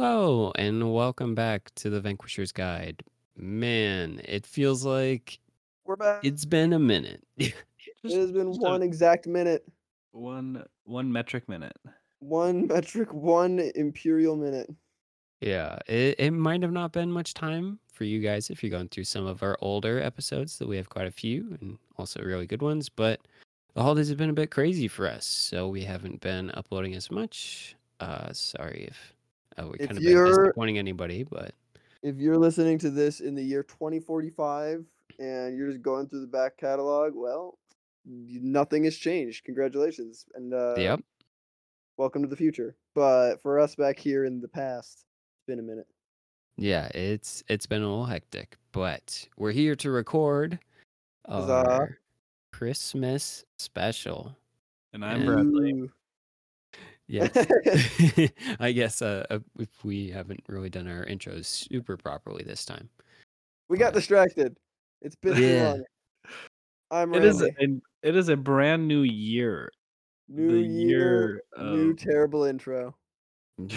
Hello and welcome back to the Vanquisher's Guide. Man, it feels like We're back. it's been a minute. it has been one exact minute, one one metric minute. one metric, one imperial minute. yeah, it, it might have not been much time for you guys if you're going through some of our older episodes that we have quite a few and also really good ones, but the holidays have been a bit crazy for us, so we haven't been uploading as much. Uh sorry if we If kind of been you're- disappointing anybody, but If you're listening to this in the year 2045 and you're just going through the back catalog, well, nothing has changed. Congratulations and uh, yep. welcome to the future. But for us back here in the past, it's been a minute. Yeah, it's it's been a little hectic, but we're here to record Huzzah. our Christmas special. And I'm And- Bradley. Ooh. Yes. I guess uh, uh, if we haven't really done our intros super properly this time. we got distracted. It's been too Yeah. long. I'm It Randy. is a, it is a brand new year. new the year, year new of- terrible intro.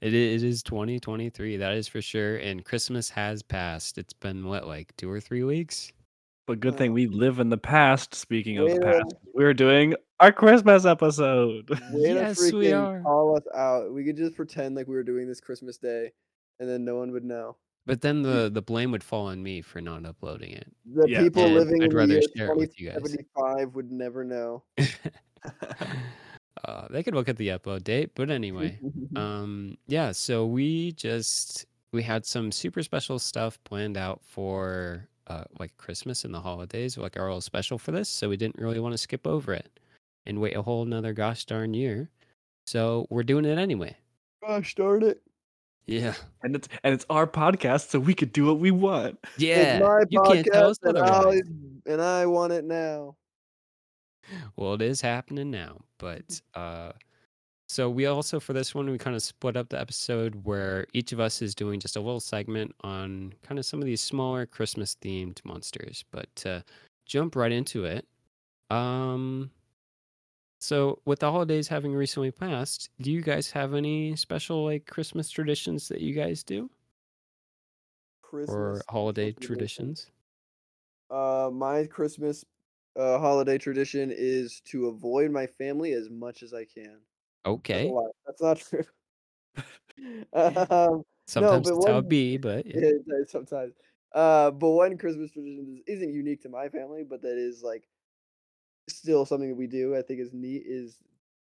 It it is twenty twenty three. That is for sure. And Christmas has passed. It's been what, like two or three weeks? But good thing Uh, we live in the past. Speaking of the past, we're doing our Christmas episode. Way Yes, to we are. call us out. We could just pretend like we were doing this Christmas Day, and then no one would know. But then the, the blame would fall on me for not uploading it. The Yeah, people and living I'd in rather the year share it with you guys. 2075 would never know. uh, they could look at the upload date, but anyway. um yeah so we just we had some super special stuff planned out for uh like christmas and the holidays like our little special for this so we didn't really want to skip over it and wait a whole another gosh darn year so we're doing it anyway Gosh darn it! yeah and it's and it's our podcast, so we could do what we want. yeah it's my you can't tell us and otherwise I, and I want it now. well it is happening now but uh so we also for this one we kind of split up the episode where each of us is doing just a little segment on kind of some of these smaller christmas themed monsters but to jump right into it um so with the holidays having recently passed do you guys have any special like christmas traditions that you guys do Christmas or holiday traditions Uh, my Christmas uh, holiday tradition is to avoid my family as much as I can. Okay. That's not true. um, sometimes but it's how it be but yeah. Yeah, sometimes. Uh, but one Christmas tradition isn't unique to my family, but that is like still something that we do. I think is neat. Is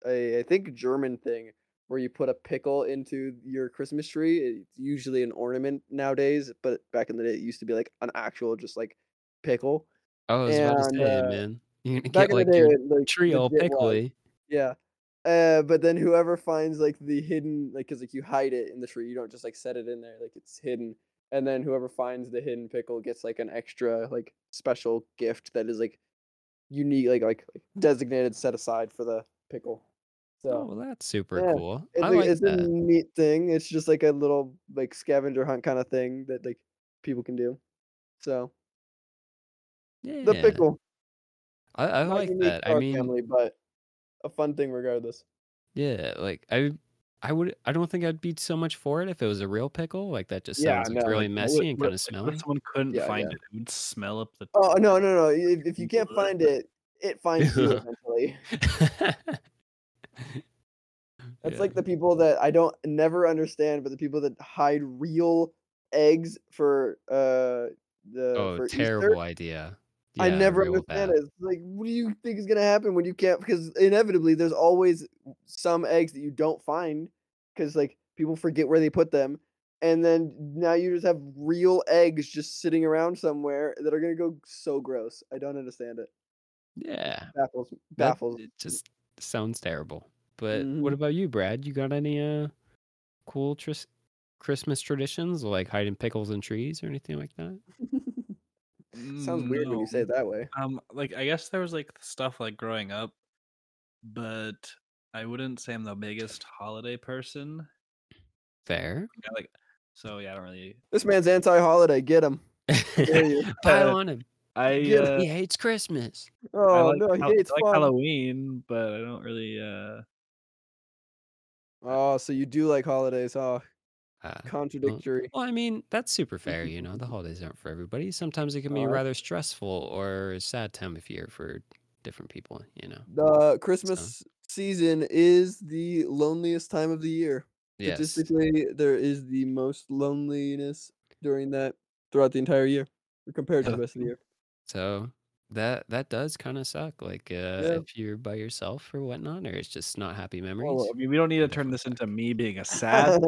a I think German thing where you put a pickle into your Christmas tree. It's usually an ornament nowadays, but back in the day, it used to be like an actual just like pickle. oh i was about to say uh, man you're gonna get like the day, your like, tree all pickly Yeah. Uh, but then whoever finds like the hidden, like, cause like you hide it in the tree, you don't just like set it in there, like it's hidden. And then whoever finds the hidden pickle gets like an extra, like, special gift that is like unique, like like, like designated, set aside for the pickle. Oh, So well, that's super yeah, cool. it's, I like, like it's a neat thing. It's just like a little like scavenger hunt kind of thing that like people can do. So Yeah, the pickle, I, I like that. I our mean, family, but a fun thing regardless. yeah, like I, I would. I don't think I'd be so much for it if it was a real pickle. Like that just Yeah, sounds like no, really like, messy What- and kind of like, smelly. If someone couldn't Yeah, find yeah. it? It would smell up the. Oh no no no! If, if you can't find it, it finds you eventually. That's Yeah. like the people that I don't never understand, but the people that hide real eggs for uh the oh, for terrible Easter. idea. I never understand it. Like, what do you think is gonna happen when you can't? Because inevitably, there's always some eggs that you don't find because like people forget where they put them, and then now you just have real eggs just sitting around somewhere that are gonna go so gross. I don't understand it. Yeah, Baffles that baffles. it just sounds terrible. But Mhm. what about you, Brad? You got any uh cool tris- Christmas traditions like hiding pickles in trees or anything like that? Sounds weird when you say it that way. Um, like I guess there was like stuff like growing up, but I wouldn't say I'm the biggest holiday person. Fair. Yeah, like, so yeah, I don't really. This man's anti-holiday. Get him. Pile on him. I Get uh, He hates Christmas. I Oh like, no, he Hal- hates I like fun. Halloween, but I don't really uh Oh, so you do like holidays, huh? Uh, Contradictory. well, I mean, that's super fair, you know. The holidays aren't for everybody. Sometimes it can be a Uh, rather stressful or a sad time of year for different people, you know. the So, Christmas season is the loneliest time of the year. yes. Statistically, there is the most loneliness during that throughout the entire year compared to the rest of the year. So that that does kind of suck. Like, uh, Yeah. if you're by yourself or whatnot, or it's just not happy Well, memories, I mean, we don't need to turn this into me being a sad.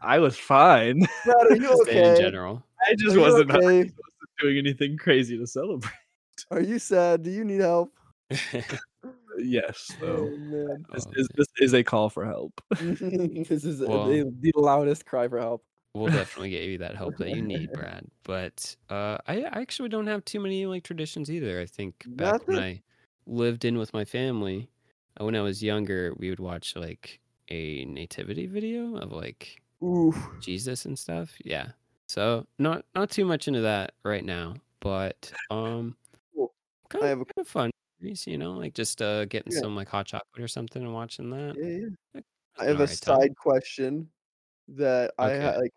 I was fine. Brad, are you Just in general. I just wasn't okay? just wasn't doing anything crazy to celebrate. Are you sad? Do you need help? Yes, though. Oh. This Oh, is this is a call for help. this is Well, the, the loudest cry for help. we'll definitely get you that help that you need, Brad. But uh, I, I actually don't have too many like traditions either. I think back when I lived in with my family, uh, when I was younger, we would watch like a nativity video of like Ooh. Jesus and stuff. Yeah. So not not too much into that right now, but um, Cool. kind I of have a kind of fun. You know, like just uh getting yeah, some like hot chocolate or something and watching that. yeah, yeah. I have a time. side question that I ha like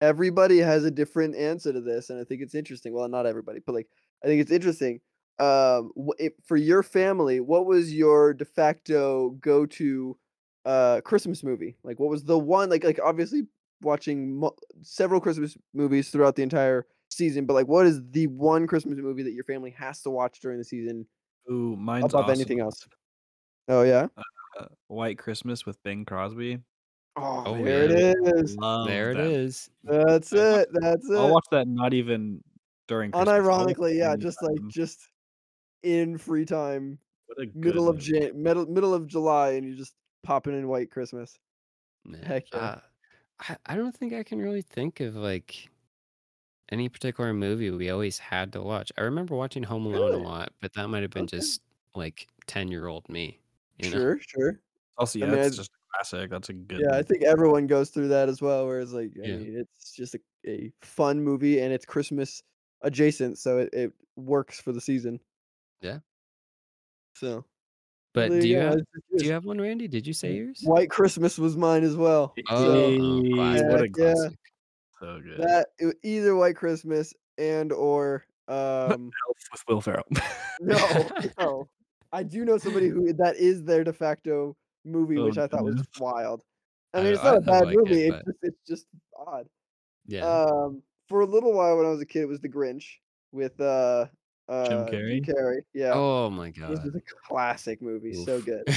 everybody has a different answer to this, and I think it's interesting. Well, not everybody, but like I think it's interesting. Um, for your family, what was your de facto go-to uh Christmas movie? Like, what was the one? Like, like obviously watching mo- several Christmas movies throughout the entire season, but like, what is the one Christmas movie that your family has to watch during the season Ooh, mine's above awesome. anything else? Oh yeah. Uh, White Christmas with Bing Crosby. Oh, Oh there yeah. it is. Love There it that. is. It. That's I watch it. I'll watch that not even during Christmas. Unironically, it yeah, just like just in free time, What a good middle of movie. Jan middle middle of July, and you're just popping in White Christmas. Man, Heck yeah. uh, I I don't think I can really think of like any particular movie we always had to watch. I remember watching Home Alone a lot, but that might have been Okay. just like 10-year-old me, you know? Sure, sure. Also, I yeah, mean, I, it's just a classic. That's a good yeah, I think everyone goes through that as well. Whereas, like, I Yeah. mean, it's just a, a fun movie, and it's Christmas adjacent, so it, it works for the season. Yeah. So But do you you have do you have one, Randy? Did you say yours? White Christmas was mine as well. So Oh, oh, classic, what a heck yeah, classic. so good. that either White Christmas and or um Elf with Will Ferrell. No, no. I do know somebody who that is their de facto movie, oh which I thought was wild. I I mean, it's not a I bad like it, movie. It's but just it's just odd. yeah. Um, for a little while when I was a kid, it was The Grinch with uh Jim uh Jim Carrey. Carrey. Yeah, Oh my god. this is a classic movie. So good.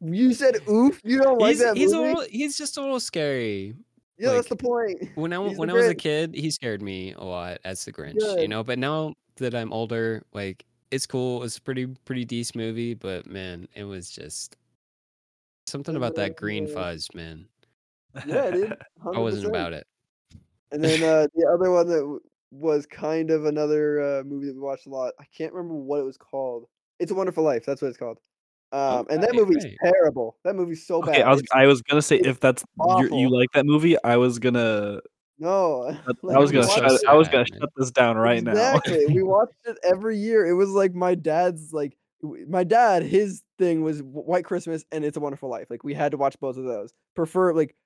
You said oof. You don't like he's that he's a little he's just a little scary. Yeah, that's the point. when I He's when I was a kid, he scared me a lot as the Grinch, you know. But now that I'm older, like it's cool. It's a pretty pretty decent movie, but man, it was just something about that green fuzz, man. yeah, dude, I wasn't about it. And then uh, the other one that was kind of another uh, movie that we watched a lot. I can't remember what it was called. It's a Wonderful Life. That's what it's called. Um, and that movie's right. terrible. That movie's so Okay, I bad. was It's I was gonna say if that's you like that movie, I was gonna No, I was gonna It's so watched shut. I was gonna shut this down right now. Exactly. We watched it every year. It was like my dad's like my dad. His thing was White Christmas and It's a Wonderful Life. Like we had to watch both of those. Prefer like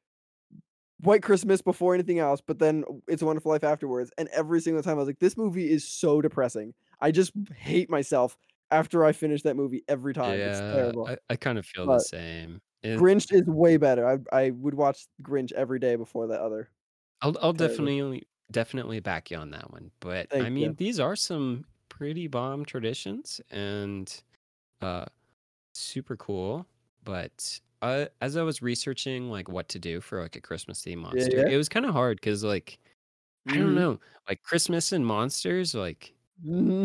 White Christmas before anything else, but then It's a Wonderful Life afterwards. And every single time I was like, this movie is so depressing. I just hate myself after I finish that movie every time. It's Yeah, terrible. I, I kind of feel the same. It, Grinch is way better. I I would watch Grinch every day before that other. I'll I'll definitely definitely back you on that one. But I mean, you. these are some pretty bomb traditions and uh super cool. But uh, as I was researching like what to do for like a Christmas theme monster, yeah. it was kind of hard because like I don't hmm know, like Christmas and monsters, like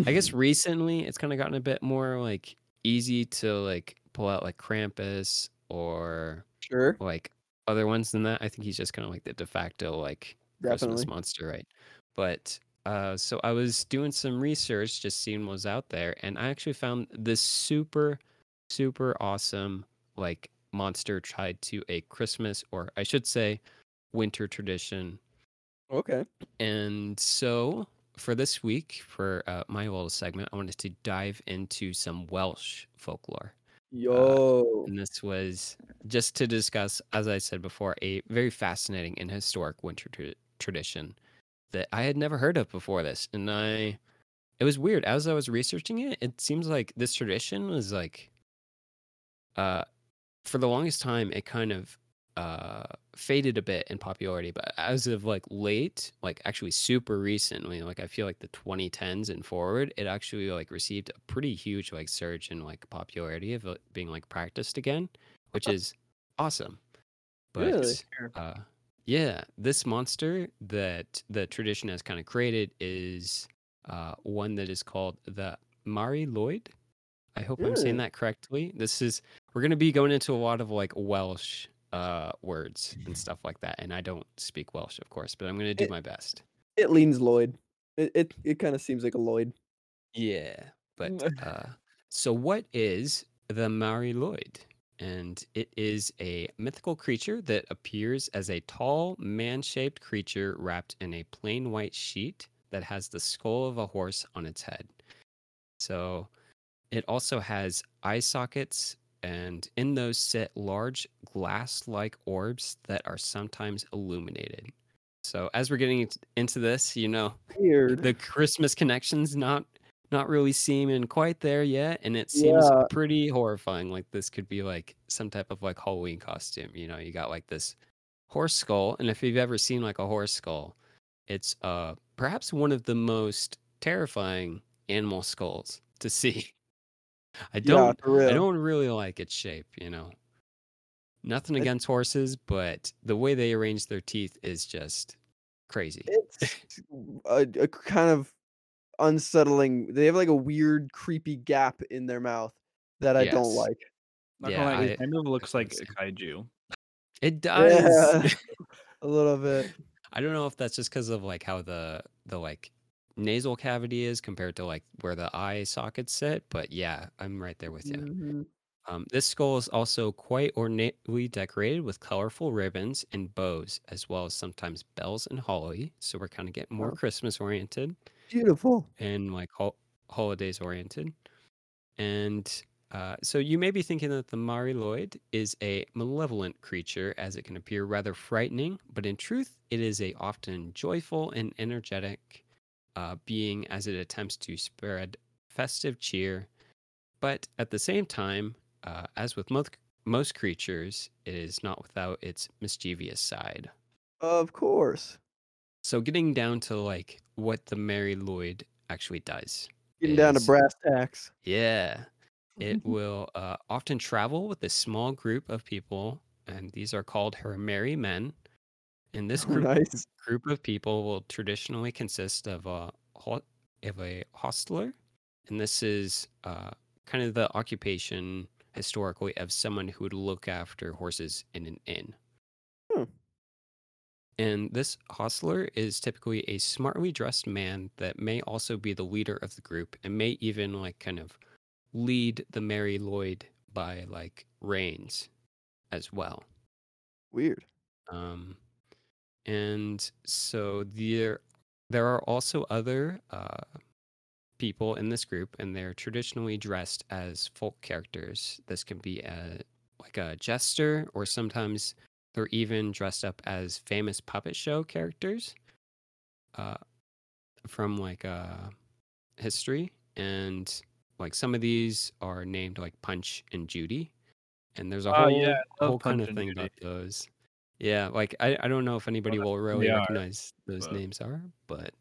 I guess recently it's kind of gotten a bit more like easy to like pull out like Krampus or Sure, like other ones than that. I think he's just kind of like the de facto like Christmas definitely. monster, right? But uh, so I was doing some research, just seeing what was out there, and I actually found this super, super awesome like monster tied to a Christmas or I should say winter tradition. Okay. And so for this week, for uh, my little segment, I wanted to dive into some Welsh folklore. Yo. and this was just to discuss, as I said before, a very fascinating and historic winter tra- tradition that I had never heard of before this, and I. It was weird as I was researching it. It seems like this tradition was like, uh, for the longest time, it kind of uh faded a bit in popularity but as of like late like actually super recently like i feel like the 2010s and forward it actually like received a pretty huge like surge in like popularity of it being like practiced again which is awesome. But Really? Uh yeah this monster that the tradition has kind of created is uh one that is called the mari lloyd i hope i'm saying that correctly. This is we're going to be going into a lot of like welsh uh words and stuff like that and i don't speak welsh of course but i'm going to do It- my best. It leans Lloyd. It it, it kind of seems like a Lloyd. yeah but uh so what is the mari lloyd? And it is a mythical creature that appears as a tall man-shaped creature wrapped in a plain white sheet that has the skull of a horse on its head. So it also has eye sockets, and in those sit large glass like orbs that are sometimes illuminated. So, as we're getting into this, you know, Weird. the Christmas connection's not not really seeming quite there yet, and it seems Yeah. pretty horrifying. Like this could be like some type of like Halloween costume. You know, you got like this horse skull, and if you've ever seen like a horse skull, it's uh perhaps one of the most terrifying animal skulls to see. I don't for real. I don't really like its shape, you know. Nothing It- against horses, but the way they arrange their teeth is just crazy. It's a, a kind of unsettling. They have like a weird, creepy gap in their mouth that I don't like. Not Yeah, gonna I- it kind of looks like a kaiju. It does. Yeah. A little bit. I don't know if that's just because of like how the the like nasal cavity is compared to like where the eye sockets sit, but yeah, I'm right there with you. Mhm. Um, this skull is also quite ornately decorated with colorful ribbons and bows, as well as sometimes bells and holly. So we're kind of getting more Wow. Christmas oriented Beautiful. and like hol- holidays oriented. And uh, so you may be thinking that the Mari Lloyd is a malevolent creature, as it can appear rather frightening, but in truth, it is a often joyful and energetic uh, being as it attempts to spread festive cheer. But at the same time, uh, as with most most creatures, it is not without its mischievous side. Of course. So getting down to like what the Mary Lloyd actually does. Getting down to brass tacks. Yeah. It will uh, often travel with a small group of people, and these are called her merry men. And this group nice. group of people will traditionally consist of a of a hostler, and this is uh, kind of the occupation historically of someone who would look after horses in an inn. Hmm. And this hostler is typically a smartly dressed man that may also be the leader of the group and may even like kind of lead the Mary Lloyd by like reins as well. Weird. Um, and so there there are also other uh, people in this group, and they're traditionally dressed as folk characters. This can be a like a jester, or sometimes they're even dressed up as famous puppet show characters uh, from like uh, history. And like some of these are named like Punch and Judy, and there's a Oh, whole yeah, whole kind of thing Judy. about those. Yeah, like I, I don't know if anybody will really are, recognize those but- names are, but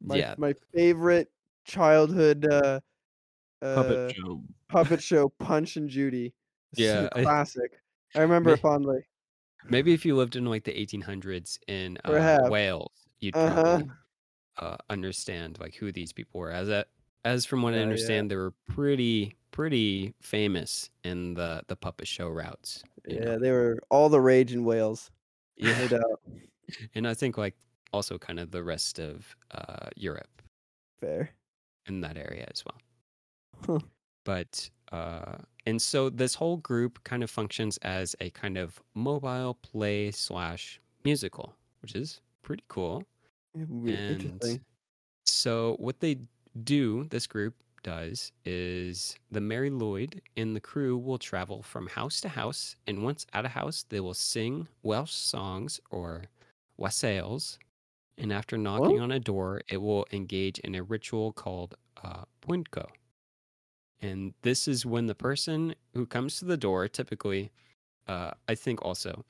My yeah, my favorite childhood uh, uh, Puppet show. puppet show, Punch and Judy. Yeah, I- classic. I remember May- it fondly. maybe if you lived in like the 1800s in uh, Wales, you'd Uh-huh. probably uh, understand like who these people were. As a, as from what I Yeah, yeah. understand, they were pretty pretty famous in the the puppet show routes. Yeah, know? they were all the rage in Wales. No yeah, doubt. and I think like also kind of the rest of uh, Europe Fair. in that area as well. Huh. but uh and so this whole group kind of functions as a kind of mobile play slash musical which is pretty cool We- and Interesting. so what they do this group does is the Mary Lloyd and the crew will travel from house to house, and once at a house, they will sing Welsh songs or wassails. And after knocking What? on a door, it will engage in a ritual called uh, Pwnco. And this is when the person who comes to the door, typically, uh, I think also,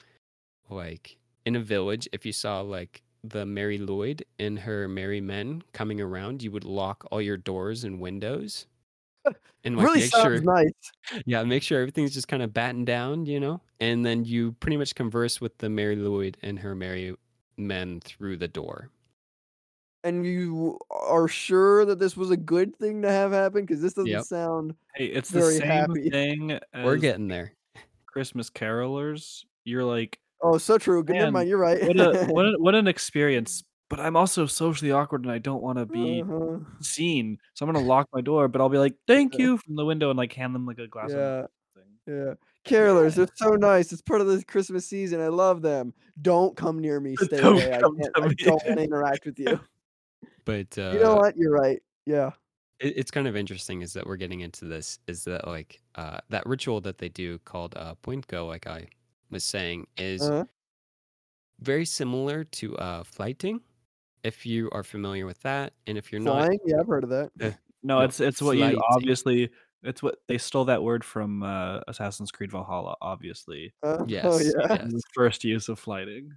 like in a village, if you saw like the Mary Lloyd and her merry men coming around, you would lock all your doors and windows and like really make sounds sure, nice. yeah, make sure everything's just kind of battened down, you know? And then you pretty much converse with the Mary Lloyd and her merry men through the door. And you are sure that this was a good thing to have happen? Because this doesn't Yep. sound Hey, it's the same happy. thing We're getting there. Christmas carolers. You're like, Oh, so true. Good, never mind. You're right. what a what a, what an experience. But I'm also socially awkward and I don't want to be uh-huh. seen. So I'm gonna lock my door, but I'll be like, "Thank you" from the window and like hand them like a glass of Yeah, something. yeah. Carolers, Yeah. they're so nice. It's part of the Christmas season. I love them. Don't come near me. Stay Don't away. I can't. to I don't want to interact with you. But uh, You know uh, what? You're right. Yeah. it, it's kind of interesting is that we're getting into this is that like uh, that ritual that they do called uh, Pwnco, like I was saying, is Uh-huh. very similar to uh, flyting, if you are familiar with that. And if you're not, Yeah, I've heard of that. uh, No, no, it's it's what you obviously it's what they stole that word from uh, Assassin's Creed Valhalla, obviously. Uh, oh Yes, yeah. yes. First use of flyting.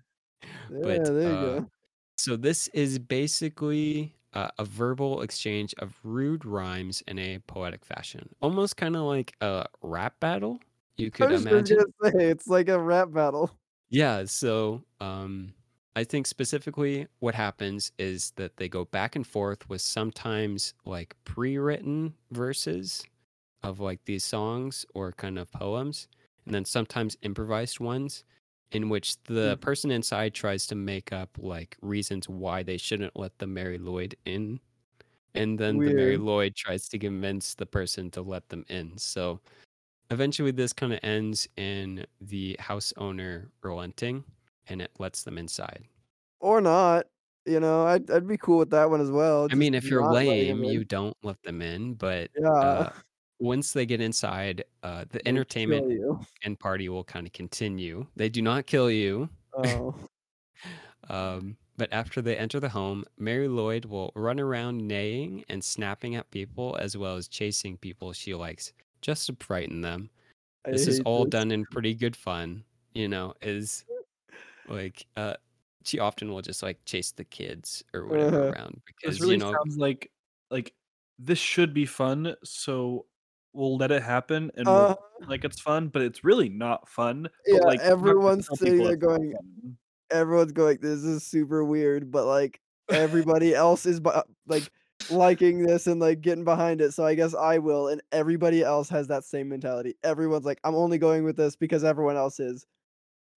Yeah, But there you uh, go. so this is basically uh, a verbal exchange of rude rhymes in a poetic fashion, almost kind of like a rap battle. You could imagine. say it's like a rap battle. Yeah, so um I think specifically what happens is that they go back and forth with sometimes like pre-written verses of like these songs or kind of poems and then sometimes improvised ones in which the Mm. person inside tries to make up like reasons why they shouldn't let the Mary Lloyd in and then the Mary Lloyd tries to convince the person to let them in. So eventually this kind of ends in the house owner relenting and it lets them inside. Or not. You know, I'd I'd be cool with that one as well. I Just mean, if you're not letting him lame, you don't let them in, but Yeah. uh, once they get inside, uh, the They entertainment and party will kind of continue. They do not kill you. Oh. Um, but after they enter the home, Mary Lloyd will run around neighing and snapping at people as well as chasing people she likes just to frighten them. I This is all this. done in pretty good fun, you know, is like uh she often will just like chase the kids or whatever Uh-huh. around This because really you know sounds like like this should be fun, so we'll let it happen and we'll Uh, like it's fun, but it's really not fun. But yeah, like we're not gonna everyone's tell sitting there going fun. everyone's going, "This is super weird," but, like, everybody else is bu like, liking this and, like, getting behind it, so I guess I will, and everybody else has that same mentality. Everyone's like, "I'm only going with this because everyone else is."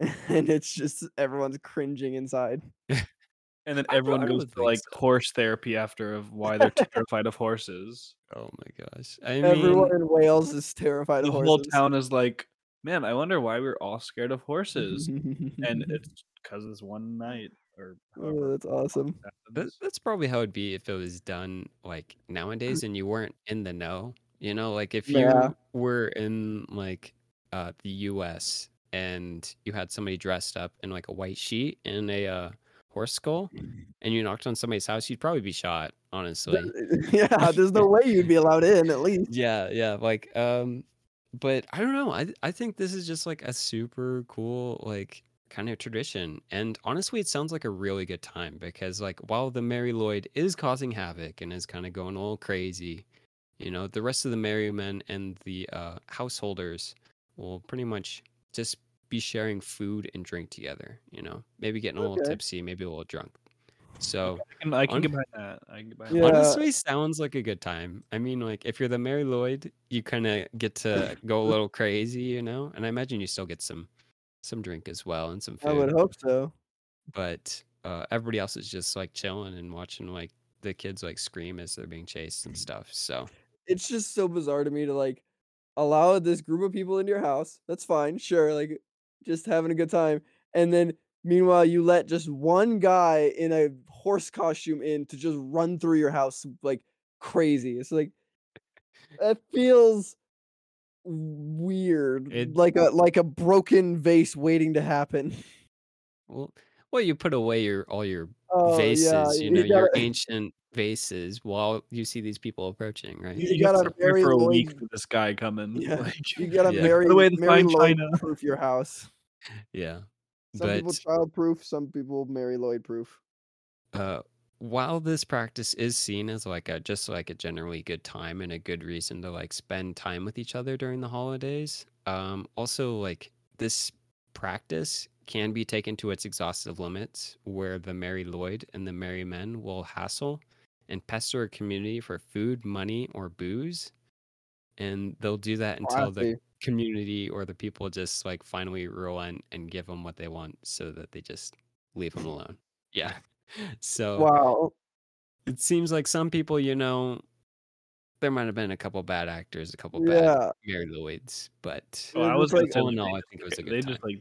And it's just everyone's cringing inside. And then everyone I goes to like so. horse therapy after of why they're terrified of horses. Oh my gosh. I Everyone mean, in Wales is terrified of horses. The whole town is like, man, I wonder why we're all scared of horses. And it's because this one night or Oh, that's awesome. that, that's probably how it'd be if it was done like nowadays and you weren't in the know. You know, like if Yeah. you were in like uh the US and you had somebody dressed up in like a white sheet and a uh horse skull and you knocked on somebody's house, you'd probably be shot, honestly. Yeah, there's no way you'd be allowed in, at least. Yeah, yeah, like um but I don't know. I I think this is just like a super cool like kind of tradition. And honestly, it sounds like a really good time because like while the Mary Lloyd is causing havoc and is kind of going a little crazy, you know, the rest of the merrymen and the uh householders will pretty much just be sharing food and drink together, you know. Maybe getting a little tipsy, maybe a little drunk. So I can, I can on- get behind that. I can get behind Yeah. that. Honestly, sounds like a good time. I mean, like if you're the Mary Lloyd, you kind of get to go a little crazy, you know. And I imagine you still get some some drink as well and some food. I would hope so. But uh, everybody else is just like chilling and watching like the kids like scream as they're being chased and stuff. So It's just so bizarre to me to like allow this group of people into your house. That's fine, sure, like just having a good time. And then meanwhile, you let just one guy in a horse costume in to just run through your house like crazy. It's like That feels weird, It- like a like a broken vase waiting to happen. Well, well, you put away your all your Oh vases, yeah, you know, you your gotta, ancient vases, while you see these people approaching, right? You You, have gotta to prepare for a Lloyd- week for this guy coming. Yeah. Like, you gotta Yeah. Mary Put away the Mary fine Lloyd china. proof your house. Yeah, Some people but child proof, some people Mary Lloyd proof. uh, while this practice is seen as like a just like a generally good time and a good reason to like spend time with each other during the holidays, um, also like this practice can be taken to its exhaustive limits, where the Merry Lloyd and the Merry Men will hassle and pester a community for food, money, or booze, and they'll do that until the community or the people just like finally relent and give them what they want, so that they just leave them alone. Yeah. So Wow. it seems like some people, you know, there might have been a couple bad actors, a couple bad Mary Lloyds, but Oh, I was was like- say, all in all, I think it was a good they good just like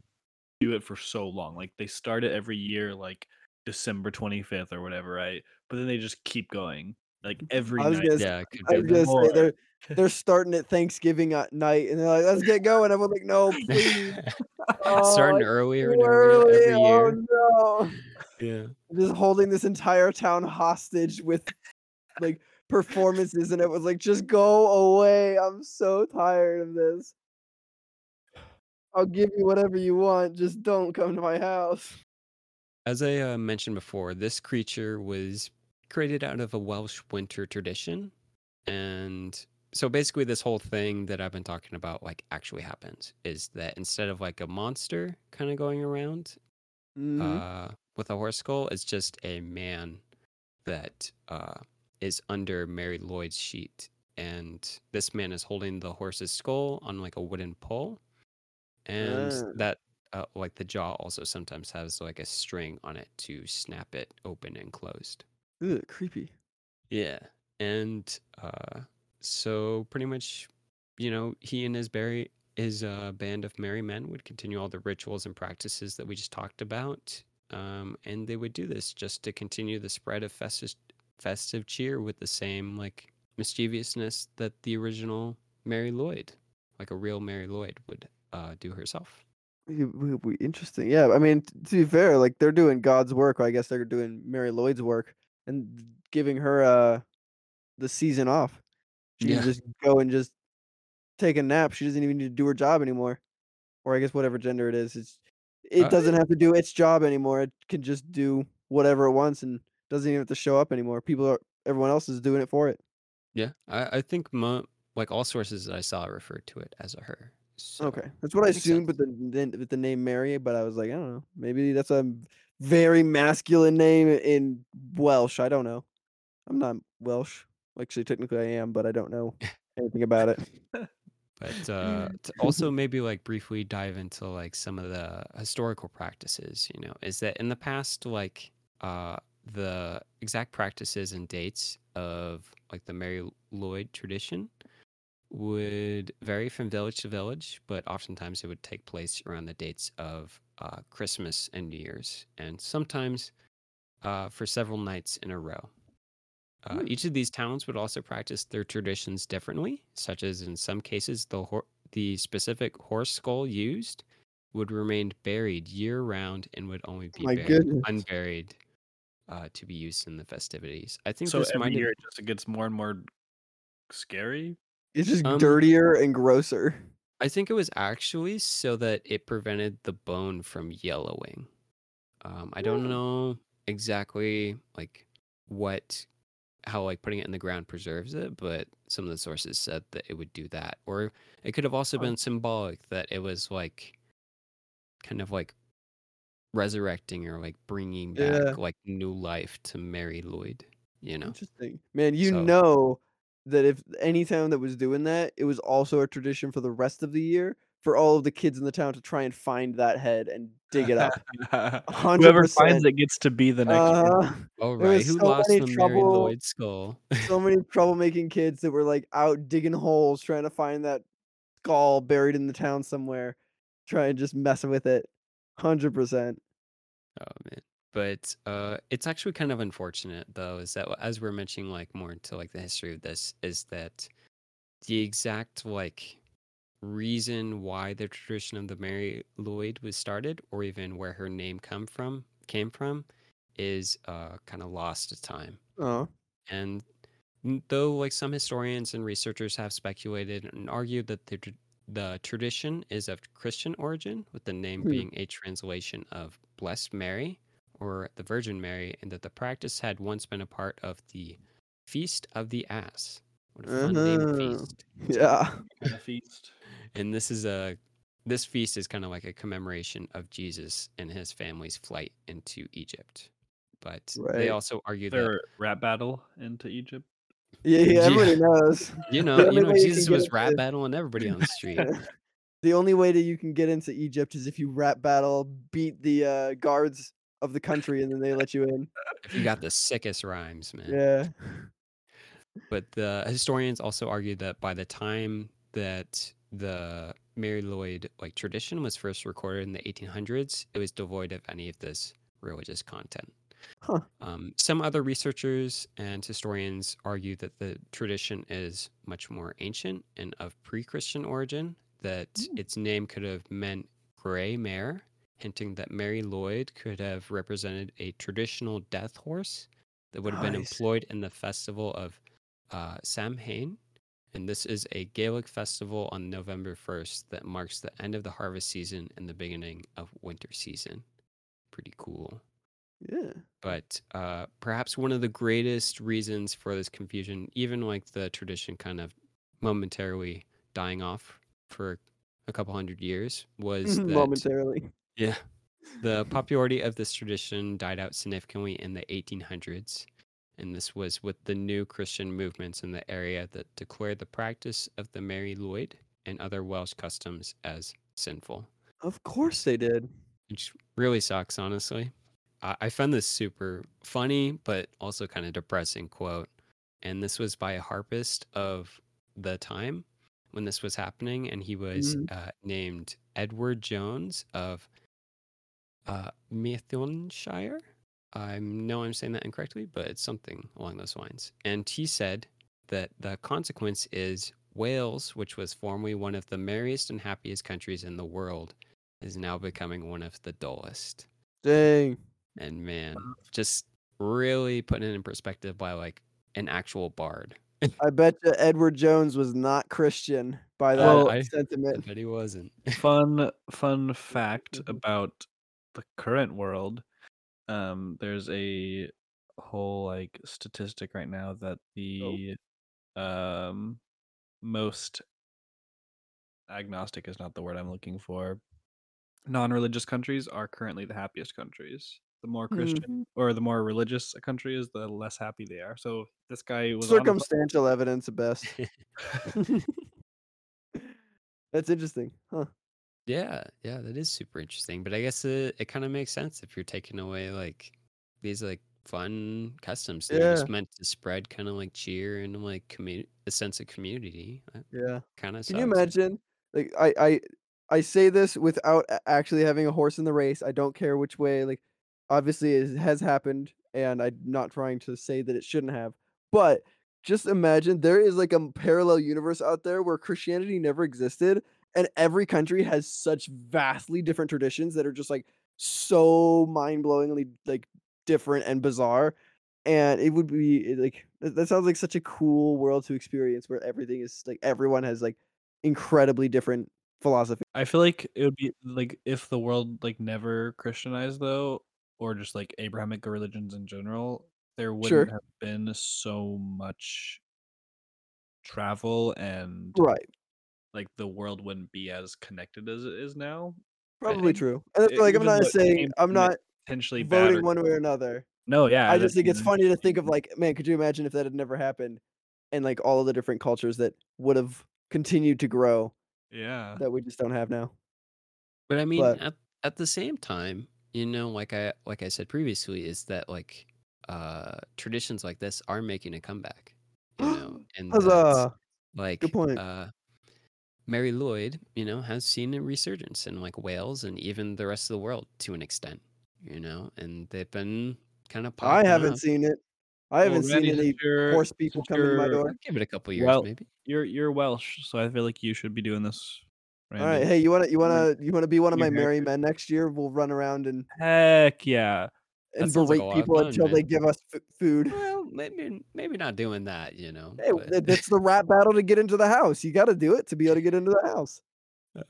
do it for so long. Like they start it every year, like December twenty fifth or whatever, right? But then they just keep going, like every I was night. gonna yeah, it could I was gonna say they're they're starting at Thanksgiving at night, and they're like, "Let's get going." Everyone's like, "No, please." Oh, Starting it's earlier and too earlier every year. Oh no! Yeah. Just holding this entire town hostage with like performances, and it was like, "Just go away." I'm so tired of this. I'll give you whatever you want. Just don't come to my house. As I uh, mentioned before, this creature was created out of a Welsh winter tradition. And so basically, this whole thing that I've been talking about, like, actually happens is that instead of like a monster kind of going around Mhm. uh, with a horse skull, it's just a man that uh, is under Mary Lloyd's sheet. And this man is holding the horse's skull on like a wooden pole. And Ah. that, uh, like, the jaw also sometimes has like a string on it to snap it open and closed. Ugh, creepy. Yeah. And uh, so pretty much, you know, he and his Barry, his uh, band of merry men would continue all the rituals and practices that we just talked about. Um, and they would do this just to continue the spread of festive, festive cheer with the same like mischievousness that the original Mary Lloyd, like a real Mary Lloyd, would uh, do herself. Interesting. Yeah, I mean, to be fair, like they're doing God's work. Or I guess they're doing Mary Lloyd's work and giving her uh the season off. She Yeah. can just go and just take a nap. She doesn't even need to do her job anymore, or I guess whatever gender it is. It's it doesn't have to do its job anymore. It can just do whatever it wants and doesn't even have to show up anymore. People are everyone else is doing it for it. Yeah, I, I think mo- like all sources that I saw referred to it as a her. So, Okay, that's what I assumed sense. with the then with the name Mary, but I was like, I don't know, maybe that's a very masculine name in Welsh. I don't know. I'm not Welsh. Actually, technically, I am, but I don't know anything about it. but uh, to also maybe like briefly dive into like some of the historical practices you know is that in the past like uh the exact practices and dates of like the mary lloyd tradition would vary from village to village but oftentimes it would take place around the dates of uh, christmas and new year's and sometimes uh, for several nights in a row uh, Hmm. each of these towns would also practice their traditions differently, such as in some cases, the hor- the specific horse skull used would remain buried year round and would only be My buried, goodness. unburied uh, to be used in the festivities. I think So this every might have, year it just gets more and more scary. It's just Um, dirtier and grosser. I think it was actually so that it prevented the bone from yellowing. Um, I don't Hmm. know exactly like what how like putting it in the ground preserves it, but some of the sources said that it would do that. Or it could have also Huh. been symbolic that it was like kind of like resurrecting or like bringing back Yeah. like new life to Mary Lloyd, you know. Interesting, man. You So- know that if any town that was doing that, it was also a tradition for the rest of the year for all of the kids in the town to try and find that head and dig it up. Whoever finds it gets to be the next. one. Uh, All there right, who so lost many the Mary trouble- Lloyd skull? so many troublemaking kids that were like out digging holes trying to find that skull buried in the town somewhere, trying just messing with it. Hundred percent. Oh man. But uh it's actually kind of unfortunate though, is that as we're mentioning like more into like the history of this, is that the exact like reason why the tradition of the Mary Lloyd was started, or even where her name come from came from, is uh, kind of lost to time. Oh. And though like some historians and researchers have speculated and argued that the the tradition is of Christian origin, with the name Hmm. being a translation of Blessed Mary or the Virgin Mary, and that the practice had once been a part of the Feast of the Ass. What a fun name Uh-huh. feast. Yeah. Kind feast. And this is a this feast is kind of like a commemoration of Jesus and his family's flight into Egypt. But Right. they also argue that Their rap battle into Egypt. Yeah, yeah, Yeah. everybody knows. you know, you know, way you Jesus was rap into- battling everybody on the street. the only way that you can get into Egypt is if you rap battle, beat the uh, guards of the country, and then they let you in. if you got the sickest rhymes, man. Yeah. But the historians also argued that by the time that the Mary Lloyd like tradition was first recorded in the 1800s, it was devoid of any of this religious content. Huh. Um, some other researchers and historians argue that the tradition is much more ancient and of pre-Christian origin. That Mm. its name could have meant gray mare, hinting that Mary Lloyd could have represented a traditional death horse that would have been employed in the festival of uh, Samhain. And this is a Gaelic festival on November 1st that marks the end of the harvest season and the beginning of winter season. Pretty cool. Yeah. But uh, perhaps one of the greatest reasons for this confusion, even like the tradition kind of momentarily dying off for a couple hundred years, was that Momentarily. yeah. The popularity of this tradition died out significantly in the 1800s, and this was with the new Christian movements in the area that declared the practice of the Mary Lloyd and other Welsh customs as sinful, Of course they did. which really sucks, honestly. I, I found this super funny, but also kind of depressing quote. And this was by a harpist of the time when this was happening, and he was Mhm. uh, named Edward Jones of uh, Methonshire. I know I'm saying that incorrectly, but it's something along those lines. And he said that the consequence is Wales, which was formerly one of the merriest and happiest countries in the world, is now becoming one of the dullest. Dang. And man, just really putting it in perspective by like an actual bard. I bet you Edward Jones was not Christian by that Well, I- I sentiment. bet he wasn't. Fun fun fact about the current world. Um, there's a whole like statistic right now that the um most agnostic is not the word I'm looking for. Non-religious countries are currently the happiest countries. The more Christian or the more religious a country is, the less happy they are. So this guy was on a- Circumstantial evidence at best. That's interesting. Huh. Yeah, yeah, that is super interesting. But I guess it, it kind of makes sense if you're taking away like these like fun customs that are just meant to spread kind of like cheer and like community, a sense of community. That Yeah. kind of Can you imagine? Like I, I I say this without a- actually having a horse in the race. I don't care which way. Like obviously it has happened, and I'm not trying to say that it shouldn't have. But just imagine there is like a m- parallel universe out there where Christianity never existed, and every country has such vastly different traditions that are just like so mind-blowingly like different and bizarre. And it would be eh, like that that sounds like such a cool world to experience where everything is like everyone has like incredibly different philosophy. I feel like it would be like if the world like never Christianized though, or just like Abrahamic religions in general, there wouldn't Sure. have been so much travel and Right. Like the world wouldn't be as connected as it is now. Probably and true. And that's e- like I'm not saying I'm not Potentially voting or- one way or another. No, yeah. I just think it's funny to think of like, man, could you imagine if that had never happened and like all of the different cultures that would have continued to grow Yeah. that we just don't have now. But I mean, But- at at the same time, you know, like I like I said previously, is that like uh traditions like this are making a comeback. You know, and that, Huzzah! like point. uh Mary Lloyd, you know, has seen a resurgence in like Wales and even the rest of the world to an extent, you know, and they've been kind of I haven't up. seen it. I haven't seen any since you're- horse people since come into my door. Give it a couple years, Well, maybe. You're you're Welsh, so I feel like you should be doing this. Randy. All right, hey, you wanna you wanna you wanna be one of Your my merry men next year? We'll run around and Heck yeah. And sounds like berate people fun, until they give us f- food. Well, maybe maybe not doing that, you know. Hey, but- th- the rap battle to get into the house. You got to do it to be able to get into the house. uh,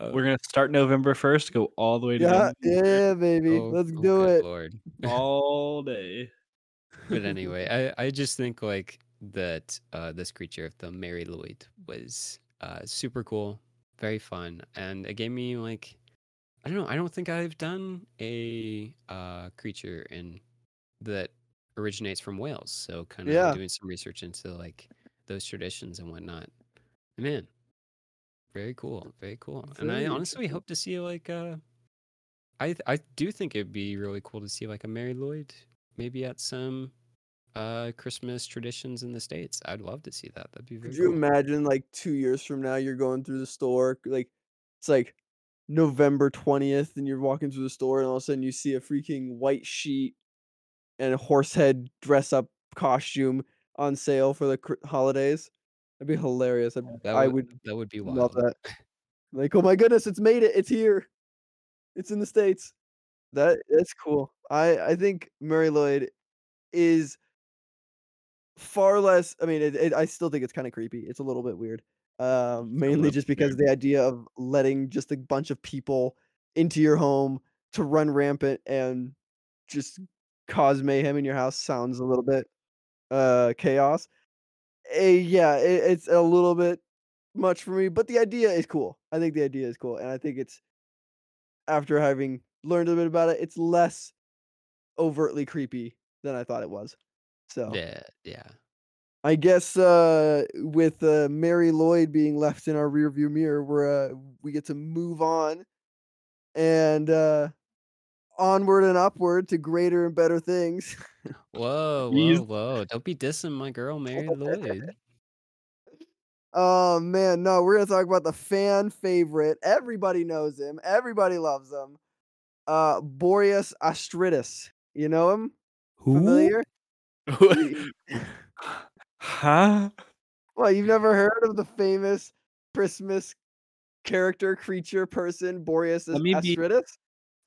uh, We're gonna start November first, go all the way to Yeah, end of the year, yeah, baby. oh, Let's oh, do it. Lord. all day. but anyway, I, I just think like that uh, this creature of the Mari Lwyd was uh, super cool, very fun, and it gave me like I don't know. I don't think I've done a uh, creature in that originates from Wales. So kind of Yeah. doing some research into like those traditions and whatnot. Man, very cool, very cool. and I honestly hope to see like uh, I th- I do think it'd be really cool to see like a Mari Lwyd maybe at some uh Christmas traditions in the states. I'd love to see that. That'd be very Could you cool. imagine, like, two years from now, you're going through the store, like, it's like November 20th, and you're walking through the store, and all of a sudden you see a freaking white sheet and a horse head dress up costume on sale for the cr- holidays? That'd be hilarious. I'd, That I would would that would be wild. love that. Like, oh my goodness, it's made it. It's here. It's in the States. That that's cool. I I think Mari Lwyd is far less I mean, it, it, I still think it's kind of creepy. It's a little bit weird. Um, mainly just because the idea of letting just a bunch of people into your home to run rampant and just cause mayhem in your house sounds a little bit uh chaos. Eh, yeah, it, it's a little bit much for me, but the idea is cool. I think the idea is cool, and I think it's after having learned a bit about it, it's less overtly creepy than I thought it was. So Yeah, yeah. I guess uh, with uh, Mari Lwyd being left in our rearview mirror, we're uh, we get to move on and uh, onward and upward to greater and better things. Whoa, whoa, whoa. Don't be dissing my girl Mari Lwyd. Oh man, no, we're gonna talk about the fan favorite. Everybody knows him. Everybody loves him. Uh, Boreas Astrides. You know him? Familiar? huh? Well, you've never heard of the famous Christmas character, creature, person, Boreas Let me be-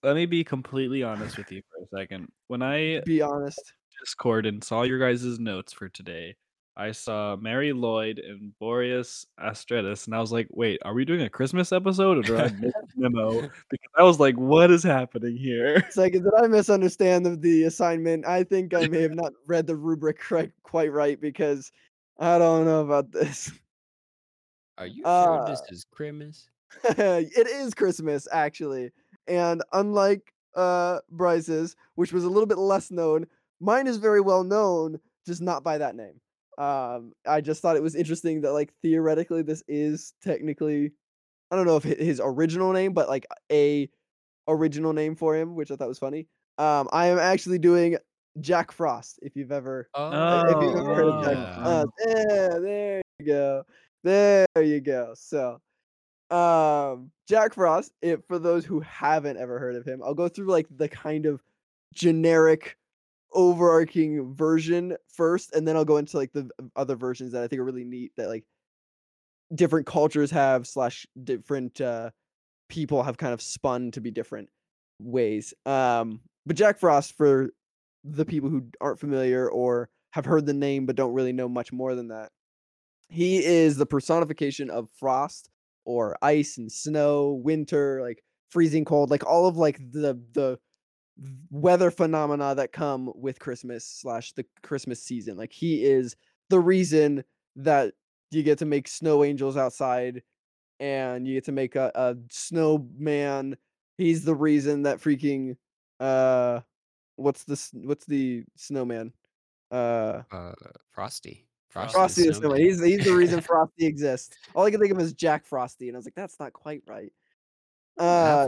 Let me be completely honest with you for a second. When I Be honest. Discord and saw your guys' notes for today, I saw Mari Lwyd and Boreas Astrides, and I was like, wait, are we doing a Christmas episode or did I miss a memo? Because I was like, what is happening here? It's like, did I misunderstand the, the assignment? I think I may have not read the rubric right, quite right because I don't know about this. Are you sure this Uh, is Christmas? it is Christmas, actually. And unlike uh Bryce's, which was a little bit less known, mine is very well known, just not by that name. Um, I just thought it was interesting that like theoretically this is technically I don't know if his original name, but like a original name for him, which I thought was funny. Um, I am actually doing Jack Frost, if you've ever Oh, if you've ever heard of Jack yeah. Frost. Yeah, there you go. There you go. So um Jack Frost, it, for those who haven't ever heard of him, I'll go through like the kind of generic overarching version first, and then I'll go into like the other versions that I think are really neat that like different cultures have slash different uh people have kind of spun to be different ways. Um but Jack Frost for the people who aren't familiar or have heard the name but don't really know much more than that. He is the personification of frost or ice and snow, winter, like freezing cold, like all of like the the weather phenomena that come with Christmas slash the Christmas season. Like he is the reason that you get to make snow angels outside and you get to make a, a snowman. He's the reason that freaking uh what's this what's the snowman? Uh Uh, Frosty. Frosty Frosty the Snowman. Snowman. He's he's the reason Frosty exists. All I can think of is Jack Frosty, and I was like, that's not quite right. Uh,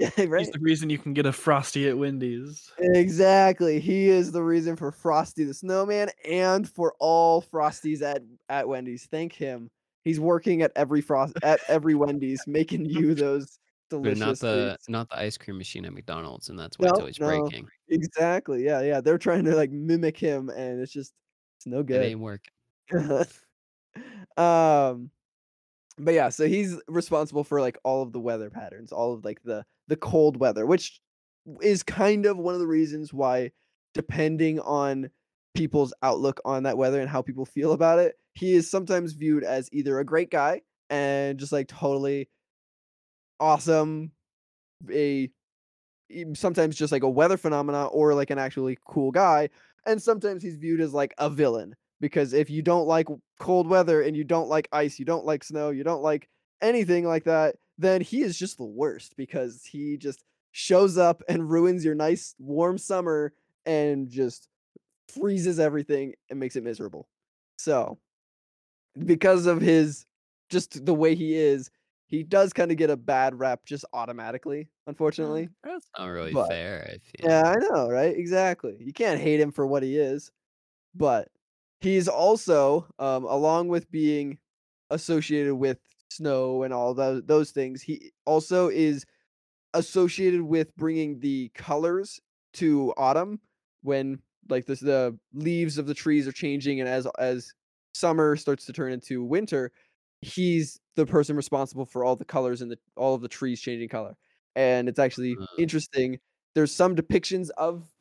halfway there. yeah, He's the reason you can get a Frosty at Wendy's. Exactly. He is the reason for Frosty the Snowman and for all Frosties at at Wendy's. Thank him. He's working at every frost at every Wendy's, making you those delicious. But delicious not the treats. not the ice cream machine at McDonald's, and that's why it's always no, breaking. exactly. Yeah, yeah. They're trying to like mimic him, and it's just it's no good. It good. ain't working. um, but yeah, so he's responsible for like all of the weather patterns, all of like the the cold weather, which is kind of one of the reasons why, depending on people's outlook on that weather and how people feel about it, he is sometimes viewed as either a great guy and just like totally awesome, a sometimes just like a weather phenomena or like an actually cool guy, and sometimes he's viewed as like a villain because if you don't like cold weather and you don't like ice, you don't like snow, you don't like anything like that, then he is just the worst because he just shows up and ruins your nice warm summer and just freezes everything and makes it miserable. So, because of his just the way he is, he does kind of get a bad rep just automatically, unfortunately. That's not really But fair, I feel. yeah, I know, right? Exactly. You can't hate him for what he is, but he's also, um, along with being associated with snow and all those those things, he also is associated with bringing the colors to autumn when like this the leaves of the trees are changing and as as summer starts to turn into winter he's the person responsible for all the colors and the all of the trees changing color. And it's actually Uh, interesting there's some depictions of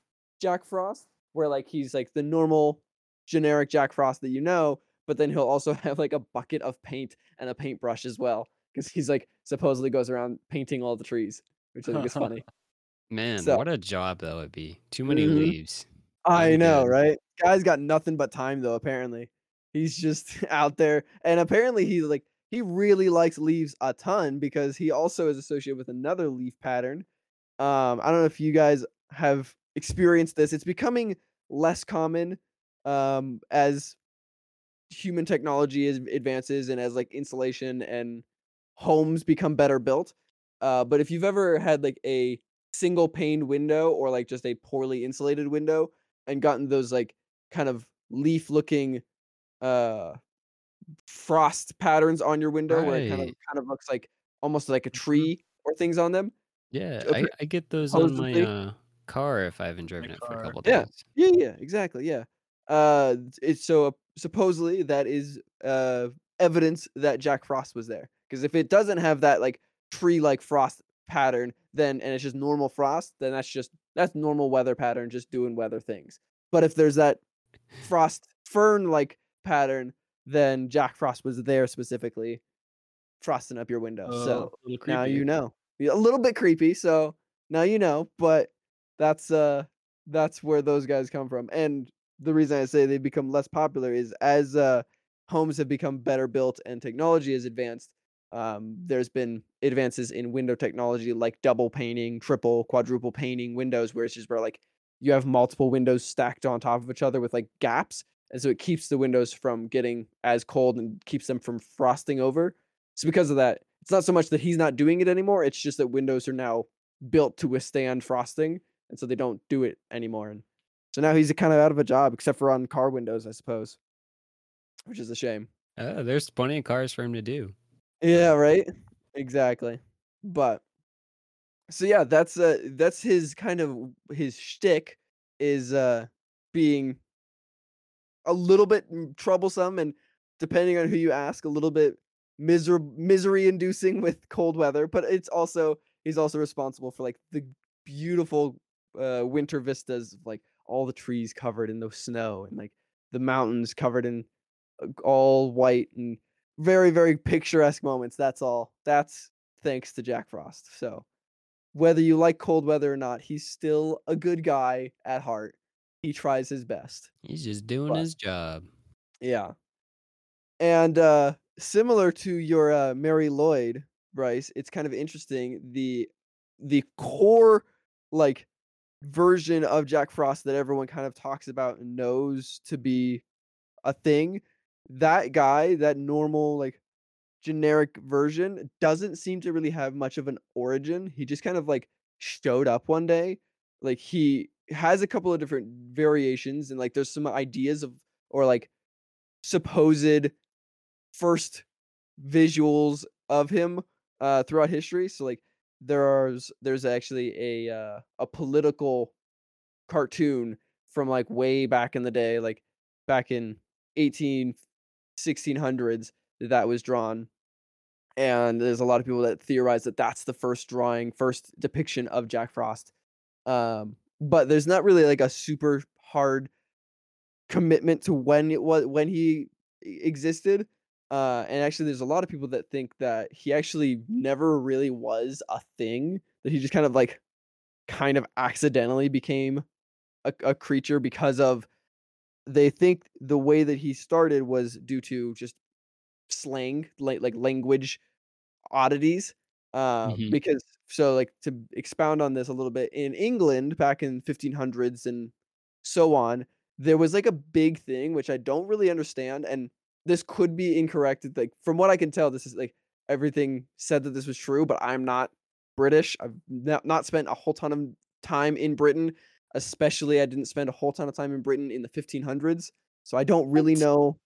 jack frost where like he's like the normal generic jack frost that you know but then he'll also have like a bucket of paint and a paintbrush as well because he's like supposedly goes around painting all the trees which i think is funny man, so what a job that would be. Too many mhm. leaves. I know, good. right? Guy's got nothing but time though, apparently. He's just out there and apparently he like he really likes leaves a ton because he also is associated with another leaf pattern. Um, I don't know if you guys have experienced this. It's becoming less common um as human technology is advances and as like insulation and homes become better built. Uh, but if you've ever had like a single paned window or like just a poorly insulated window and gotten those like kind of leaf looking uh frost patterns on your window where it kind of kind of looks like almost like a Mhm. tree or things on them. Yeah, I I get those on my, uh, car if I haven't driven it for a couple yeah, days. yeah, yeah, exactly, yeah. Uh, it's so supposedly that is uh evidence that Jack Frost was there. Because if it doesn't have that like tree-like frost pattern, then and it's just normal frost, then that's just that's normal weather pattern, just doing weather things. But if there's that frost fern-like pattern, then Jack Frost was there specifically frosting up your window. Oh, So now you know. A little bit creepy, so now you know, but that's uh that's where those guys come from. And the reason I say they become less popular is as uh homes have become better built and technology has advanced, um, there's been advances in window technology like double painting, triple, quadruple painting windows, where it's just where like you have multiple windows stacked on top of each other with like gaps. And so it keeps the windows from getting as cold and keeps them from frosting over. So because of that, it's not so much that he's not doing it anymore. It's just that windows are now built to withstand frosting, and so they don't do it anymore. And so now he's kind of out of a job, except for on car windows, I suppose, which is a shame. Uh, there's plenty of cars for him to do. Yeah, right. Exactly. But so yeah, that's uh that's his kind of his shtick is uh being a little bit mm, troublesome and depending on who you ask, a little bit miser- misery inducing with cold weather, but it's also he's also responsible for like the beautiful uh winter vistas of like all the trees covered in the snow and like the mountains covered in uh, all white and very very picturesque moments. That's all. That's thanks to Jack Frost. So, whether you like cold weather or not, he's still a good guy at heart. He tries his best. he's just doing But his job. yeah. And uh similar to your uh Mari Lwyd, Bryce, it's kind of interesting the the core like version of Jack Frost that everyone kind of talks about and knows to be a thing. That guy, that normal like generic version doesn't seem to really have much of an origin. He just kind of like showed up one day. Like he has a couple of different variations and like there's some ideas of or like supposed first visuals of him uh throughout history. So like there's there's actually a uh, a political cartoon from like way back in the day, like back in 18 1600s that was drawn. And there's a lot of people that theorize that that's the first drawing, first depiction of Jack Frost. Um, but there's not really like a super hard commitment to when it was when he existed. Uh, and actually, there's a lot of people that think that he actually never really was a thing. That he just kind of like, kind of accidentally became a, a creature because of. They think the way that he started was due to just slang, like like language oddities. Uh, hmm because so like to expound on this a little bit, in England back in 1500s and so on, there was like a big thing which I don't really understand, and this could be incorrect. Like from what I can tell, this is like everything said that this was true, but I'm not British. I've not, not spent a whole ton of time in Britain, especially I didn't spend a whole ton of time in Britain in the 1500s, so I don't really What? know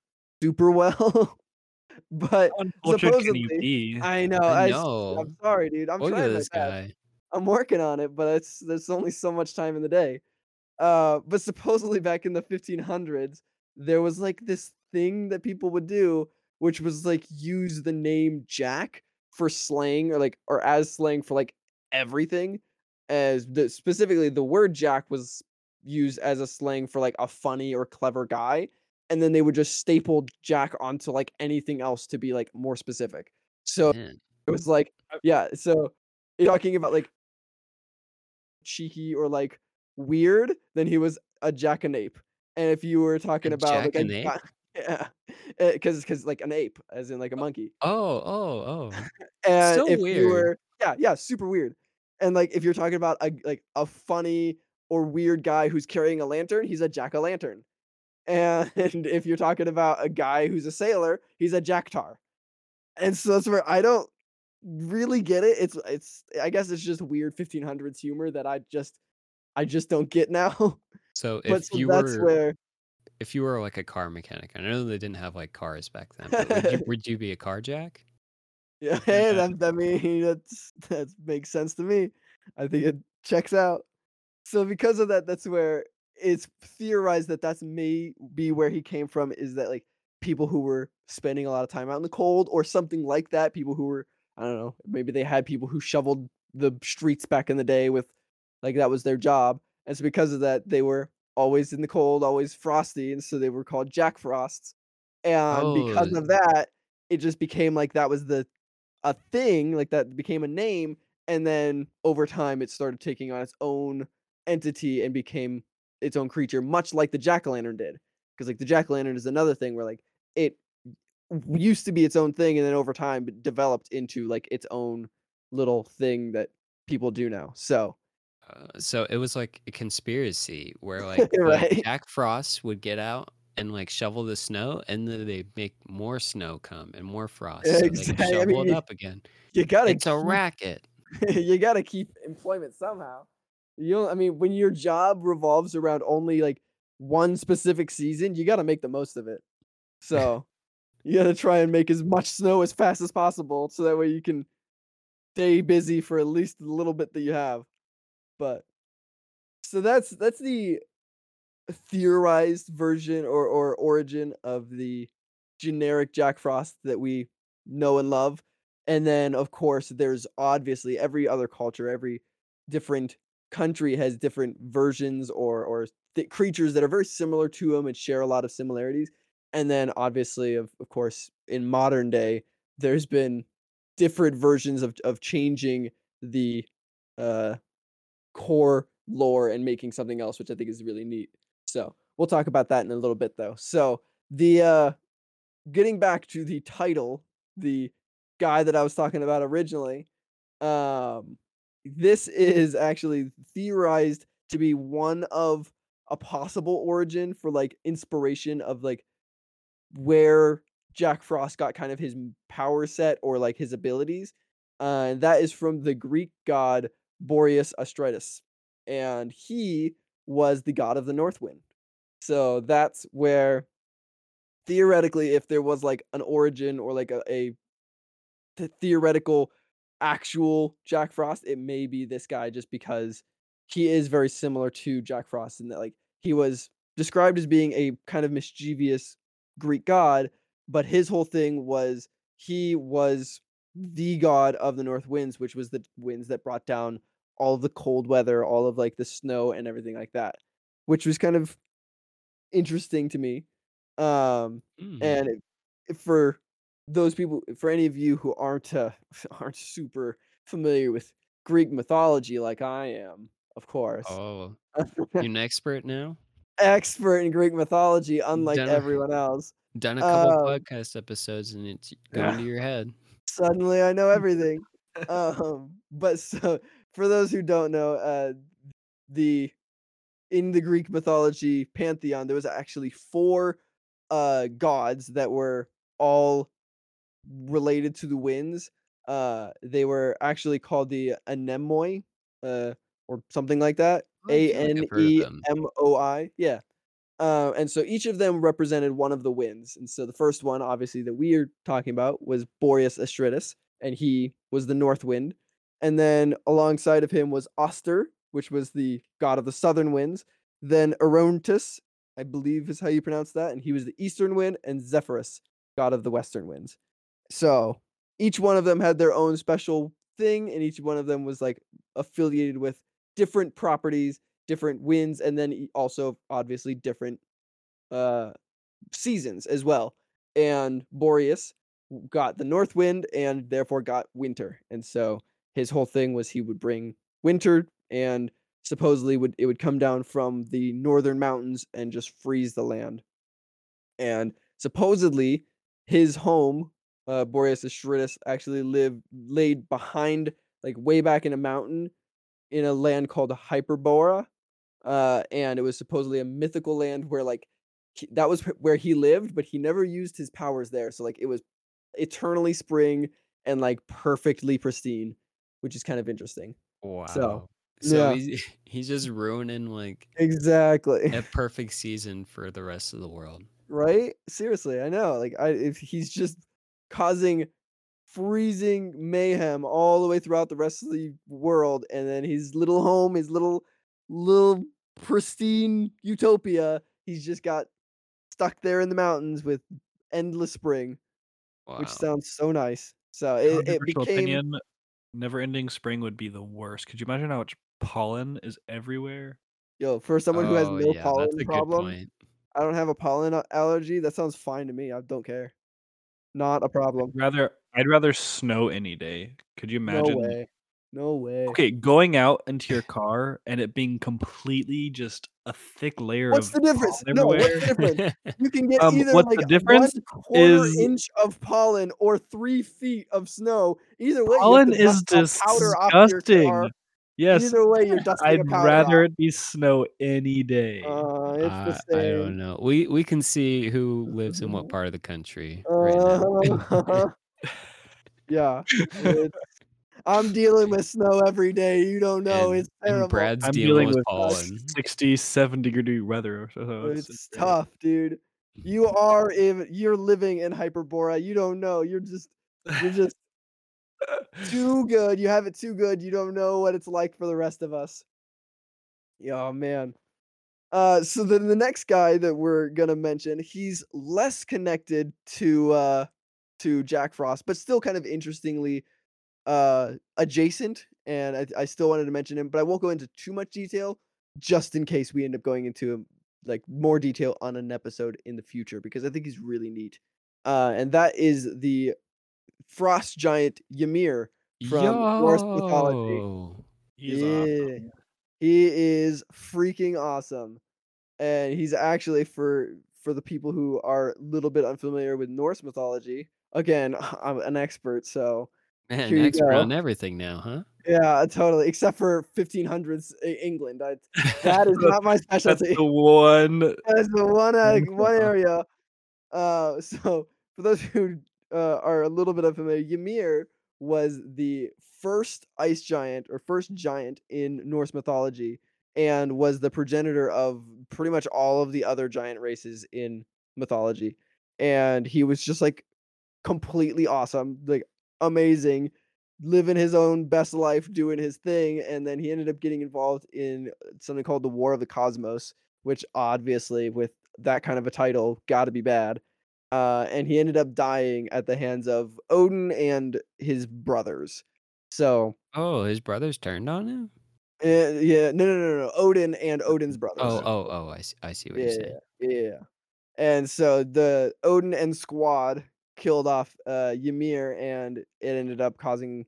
super well. but How can you supposedly? I know. I I know. I'm sorry, dude. I'm Look trying this guy. I'm working on it, but it's there's only so much time in the day. Uh, but supposedly back in the 1500s, there was like this thing that people would do, which was like use the name Jack for slang or like or as slang for like everything. As the specifically the word Jack was used as a slang for like a funny or clever guy, and then they would just staple Jack onto like anything else to be like more specific. So Man. it was like, yeah. So you're talking about like cheeky or like weird, then he was a jackanape. And if you were A talking about like a yeah, eh, because because like an ape, as in like a oh, monkey. Oh, oh, oh. And So if you weird. were, yeah, yeah, super weird. And like if you're talking about a like a funny or weird guy who's carrying a lantern, he's a jack o' lantern. And if you're talking about a guy who's a sailor, he's a jacktar. And so that's where I don't really get it. It's it's I guess it's just weird 1500s humor that I just I just don't get now. So but if so you that's were where if you were like a car mechanic, I know they didn't have like cars back then, but would you would you be a car jack? yeah, hey, that I mean that's that makes sense to me. I think it checks out. So because of that, that's where it's theorized that that's may be where he came from. Is that like people who were spending a lot of time out in the cold or something like that? People who were I don't know, maybe they had people who shoveled the streets back in the day with like that was their job. And so because of that, they were always in the cold, always frosty, and so they were called Jack Frosts. And because Oh, of that, it just became like that was the a thing, like that became a name, and then over time it started taking on its own entity and became its own creature, much like the jack-o'-lantern did. Because like the jack-o'-lantern is another thing where like it used to be its own thing, and then over time it developed into like its own little thing that people do now. So Uh, so it was like a conspiracy where like uh, right, Jack Frost would get out and like shovel the snow, and then they make more snow come and more frost, so they exactly. I shovel mean, it up again. you gotta It's a racket. you gotta keep employment somehow. You know, I mean, when your job revolves around only like one specific season, you gotta make the most of it. So you gotta try and make as much snow as fast as possible, so that way you can stay busy for at least the little bit that you have. But so that's that's the theorized version or or origin of the generic Jack Frost that we know and love. And then of course there's obviously every other culture, every different country has different versions or or th- creatures that are very similar to them and share a lot of similarities. And then obviously of of course in modern day there's been different versions of of changing the uh core lore and making something else, which I think is really neat. So we'll talk about that in a little bit though. So the uh getting back to the title, the guy that I was talking about originally, um this is actually theorized to be one of a possible origin for like inspiration of like where Jack Frost got kind of his power set or like his abilities. Uh, and that is from the Greek god Boreas Astrides. And he was the god of the north wind. So that's where theoretically, if there was like an origin or like a, a th- theoretical actual Jack Frost, it may be this guy just because he is very similar to Jack Frost in that like he was described as being a kind of mischievous Greek god, but his whole thing was he was the god of the north winds, which was the winds that brought down all of the cold weather, all of like the snow and everything like that, which was kind of interesting to me. Um, Mm. and it, for those people, for any of you who aren't uh, aren't super familiar with Greek mythology like I am, of course, Oh, you're an expert now? expert in Greek mythology, unlike Dunno. everyone else. Done a couple Um, podcast episodes and it's going to your head. Suddenly, I know everything. um, but so for those who don't know, uh, the in the Greek mythology pantheon, there was actually four uh gods that were all related to the winds. Uh, they were actually called the anemoi, uh, or something like that. Oh, A N I've heard of E. M O I. Yeah. Uh, and so each of them represented one of the winds. And so the first one, obviously, that we are talking about was Boreas Astrides, and he was the north wind. And then alongside of him was Auster, which was the god of the southern winds. Then Orontes, I believe is how you pronounce that, and he was the eastern wind, and Zephyrus, god of the western winds. So each one of them had their own special thing, and each one of them was like affiliated with different properties, different winds, and then also obviously different uh seasons as well. And Boreas got the north wind and therefore got winter. And so his whole thing was he would bring winter and supposedly would it would come down from the northern mountains and just freeze the land. And supposedly his home, uh Boreas Astrides, actually lived laid behind like way back in a mountain in a land called Hyperbora. Uh, and it was supposedly a mythical land where like he- that was where he lived, but he never used his powers there. So like it was eternally spring and like perfectly pristine, which is kind of interesting. Wow. So, So yeah. he's, he's just ruining like Exactly. a perfect season for the rest of the world. right? Seriously, I know. Like I if he's just causing freezing mayhem all the way throughout the rest of the world and then his little home, his little little pristine utopia, he's just got stuck there in the mountains with endless spring, Wow. which sounds so nice. So it, it became opinion. Never-ending spring would be the worst. Could you imagine how much pollen is everywhere? yo, for someone who has oh, no yeah, pollen that's a problem, good point. I don't have a pollen a- allergy. That sounds fine to me. I don't care. Not a problem. Rather, I'd rather snow any day. Could you No imagine? way. No way. Okay, going out into your car and it being completely just a thick layer What's of the difference? pollen No, what's the difference? You can get Um, either what's the like difference one quarter is- inch of pollen or three feet of snow. Either way, Pollen is to dust a powder off your disgusting. car. Yes, Either way, you're dusting I'd rather off. it be snow any day. Uh, it's I, the I don't know. We we can see who lives in what part of the country right now. Yeah. it's- I'm dealing with snow every day. You don't know. and, it's terrible. Brad's I'm dealing, dealing with with pollen. 67 degree weather. So it's, it's, tough, dude. You are in you're living in Hyperbora. You don't know. You're just you're just too good. You have it too good. You don't know what it's like for the rest of us. Yeah, oh, man. Uh, so then the next guy that we're gonna mention, he's less connected to uh to Jack Frost, but still kind of interestingly uh adjacent. And I, I still wanted to mention him, but I won't go into too much detail, just in case we end up going into him like more detail on an episode in the future, because I think he's really neat. Uh, and that is the frost giant Ymir from Norse mythology. He's yeah. awesome. He is freaking awesome. And he's actually for for the people who are a little bit unfamiliar with Norse mythology. Again, I'm an expert, so Man, Here you expert go. on everything now, huh? yeah, totally. Except for 1500s E- England, I, that is not my specialty. That's specialty. the one. That's the one uh, one area. Uh, so for those who uh, are a little bit unfamiliar, Ymir was the first ice giant or first giant in Norse mythology, and was the progenitor of pretty much all of the other giant races in mythology. And he was just like completely awesome, like amazing, living his own best life, doing his thing, and then he ended up getting involved in uh, something called the War of the Cosmos, which obviously, with that kind of a title, got to be bad. Uh, and he ended up dying at the hands of Odin and his brothers. So, Oh, his brothers turned on him? eh, yeah, no, no, no, no, Odin and Odin's Oh, brothers. oh, oh, oh! I see, I see what Yeah, you're saying. yeah, yeah. And so the Odin and squad killed off uh, Ymir, and it ended up causing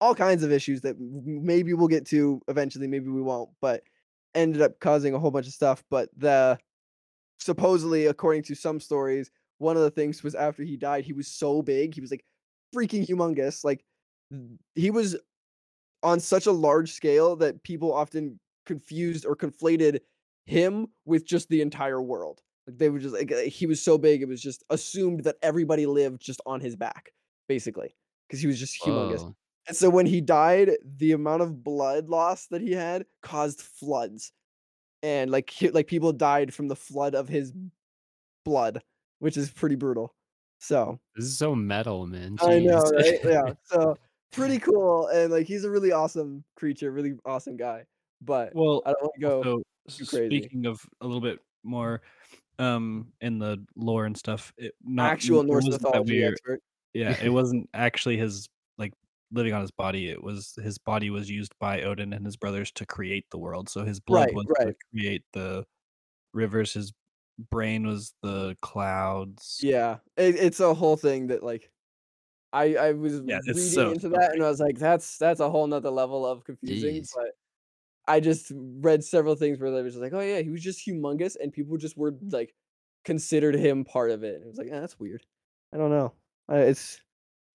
all kinds of issues that maybe we'll get to eventually, maybe we won't, but ended up causing a whole bunch of stuff. But the supposedly, according to some stories, one of the things was after he died, he was so big, he was like freaking humongous. Like he was on such a large scale that people often confused or conflated him with just the entire world. Like they were just like uh, he was so big, it was just assumed that everybody lived just on his back, basically, because he was just humongous. Whoa. And so when he died, the amount of blood loss that he had caused floods, and like he, like people died from the flood of his blood, which is pretty brutal. So This is so metal, man. I know, right? Yeah. So pretty cool, and like he's a really awesome creature, really awesome guy. But Well, I don't want to go. so too crazy. speaking of a little bit more um in the lore and stuff, it not Actual Norse mythology expert. Yeah, it wasn't actually his like living on his body. It was his body was used by Odin and his brothers to create the world. So his blood Right, was to create the rivers. His brain was the clouds. Yeah, it, it's a whole thing that like I I was Yeah, reading so- into that, and I was like, that's that's a whole nother level of confusing. Jeez. But I just read several things where they were just like, oh yeah, he was just humongous, and people just were like considered him part of it. And it was like, eh, that's weird. I don't know. Uh, it's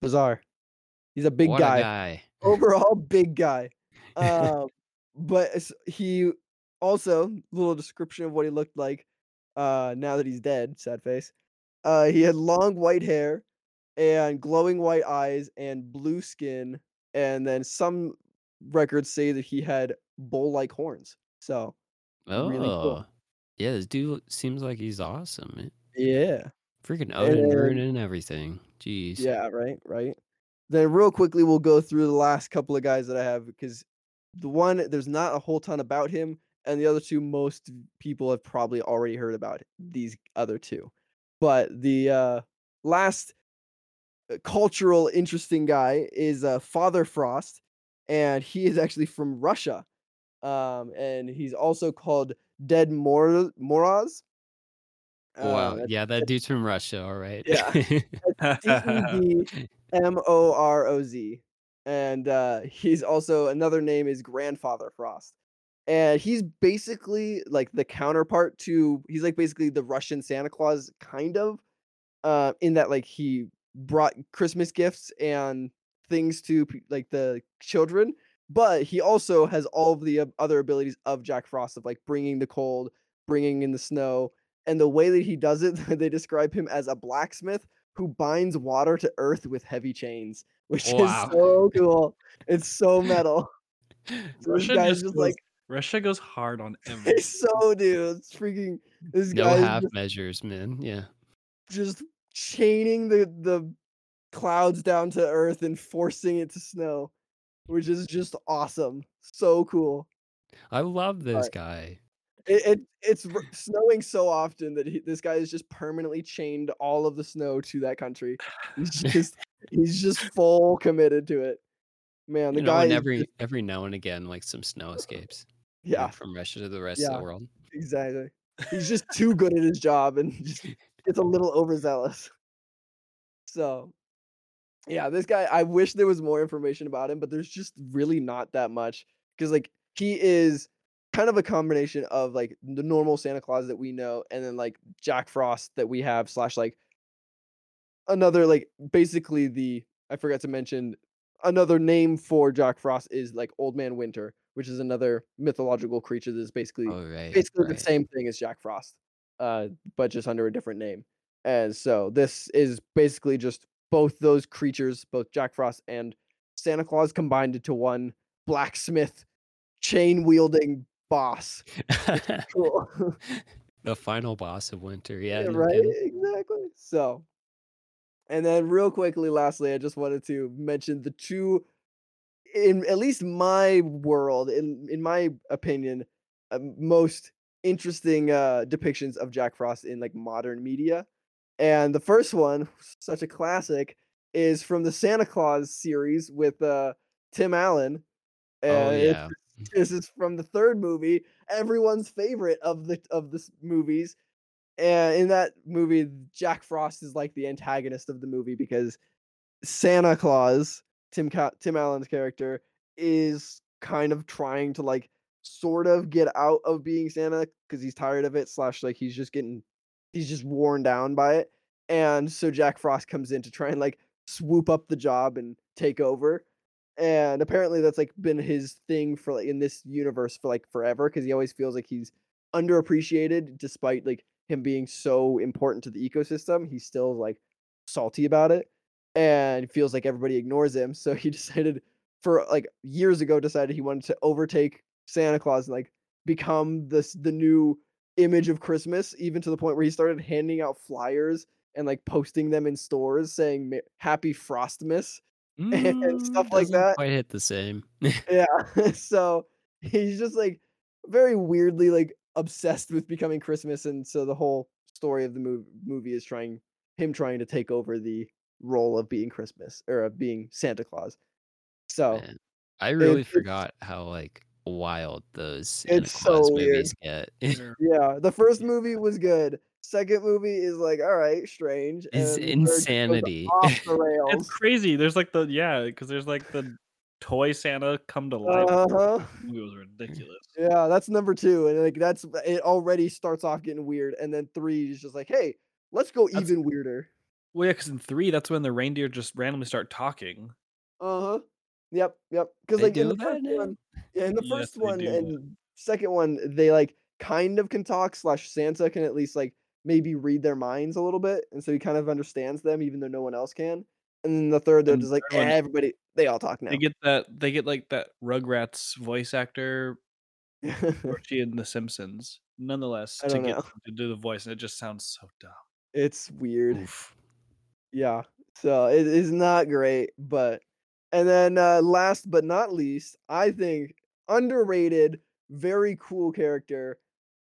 bizarre. He's a big what guy. a guy. overall big guy. Um, but he also little description of what he looked like. Uh, now that he's dead, sad face. Uh, he had long white hair and glowing white eyes and blue skin, and then some records say that he had bull-like horns. So Oh, Really cool. yeah. This dude seems like he's awesome. Man. yeah, Freaking Odin And- ruining everything. Jeez. Yeah, right, right. Then real quickly we'll go through the last couple of guys that I have because the one there's not a whole ton about him, and the other two most people have probably already heard about these other two. But the uh last uh, cultural interesting guy is uh Father Frost, and he is actually from Russia. Um, and he's also called Dead Mor Moroz. Wow. Uh, yeah, that dude's from Russia. All right. Yeah. M O R O Z. And uh, he's also another name is Grandfather Frost. And he's basically like the counterpart to he's like basically the Russian Santa Claus kind of uh in that like he brought Christmas gifts and things to like the children, but he also has all of the uh, other abilities of Jack Frost of like bringing the cold, bringing in the snow, and the way that he does it, they describe him as a blacksmith who binds water to earth with heavy chains, which Wow. is so cool. It's so metal. So this Russia guy's just goes- like Russia goes hard on everything. it's so dude. It's freaking this no guy's half just, measures, man. Yeah. just chaining the the clouds down to earth and forcing it to snow, which is just awesome. So cool. I love this guy. It, it it's snowing so often that he, this guy is just permanently chained all of the snow to that country. He's just he's just full committed to it. Man, the You know, guy every just- every now and again, like some snow escapes. yeah, From Russia to the rest of the world. exactly. He's just too good at his job and just gets a little overzealous. So, yeah, this guy, I wish there was more information about him, but there's just really not that much because, like, he is kind of a combination of like the normal Santa Claus that we know and then like Jack Frost that we have, slash, like another, like, basically the, I forgot to mention, another name for Jack Frost is like Old Man Winter, which is another mythological creature that's basically Oh right. basically right. the same thing as Jack Frost, uh, but just under a different name. And so this is basically just both those creatures, both Jack Frost and Santa Claus, combined into one blacksmith, chain wielding boss. Cool. the final boss of winter. Yeah. no right? Exactly. So, And then real quickly, lastly, I just wanted to mention the two in at least my world, in in my opinion, uh, most interesting uh depictions of Jack Frost in like modern media. And the first one, such a classic, is from the Santa Claus series with uh Tim Allen. Oh And it's yeah. this is from the third movie, everyone's favorite of the of the movies. And in that movie, Jack Frost is like the antagonist of the movie because Santa Claus, Tim Tim Allen's character, is kind of trying to like sort of get out of being Santa because he's tired of it. Slash, like he's just getting he's just worn down by it. And so Jack Frost comes in to try and like swoop up the job and take over. And apparently that's like been his thing for like in this universe for like forever because he always feels like he's underappreciated despite like him being so important to the ecosystem. He's still like salty about it and feels like everybody ignores him. So he decided for like years ago decided he wanted to overtake Santa Claus and like become this the new image of Christmas, even to the point where he started handing out flyers and like posting them in stores saying "Ma- Happy Frostmas and stuff Mm, like that. quite hit the same. Yeah. so he's just like very weirdly like obsessed with becoming Christmas, and so the whole story of the mov- movie is trying him trying to take over the role of being Christmas or of being Santa Claus. So Man, I really it's forgot how like wild those it's so weird. movies get. Yeah, the first movie was good. Second movie is like all right, strange, and Is then the third just goes insanity. off the It's crazy. There's like the yeah, because there's like the toy Santa come to life. Uh huh. It was ridiculous. Yeah, that's number two, and like that's it. Already starts off getting weird, and then three is just like, hey, let's go That's- even weirder. Well, yeah, because in three, that's when the reindeer just randomly start talking. Uh huh. Yep, yep. Because They like in do the first now? one, yeah, in the Yes, first one do and second one, they like kind of can talk. Slash Santa can at least like maybe read their minds a little bit, and so he kind of understands them, even though no one else can. And then the third, they're And just like "Eh, everybody. They all talk now. They get that. They get like that Rugrats voice actor Archie in The Simpsons. Nonetheless, to get know. them to do the voice, and it just sounds so dumb. it's weird. Oof. Yeah. So it is not great, but and then uh last but not least, I think underrated, very cool character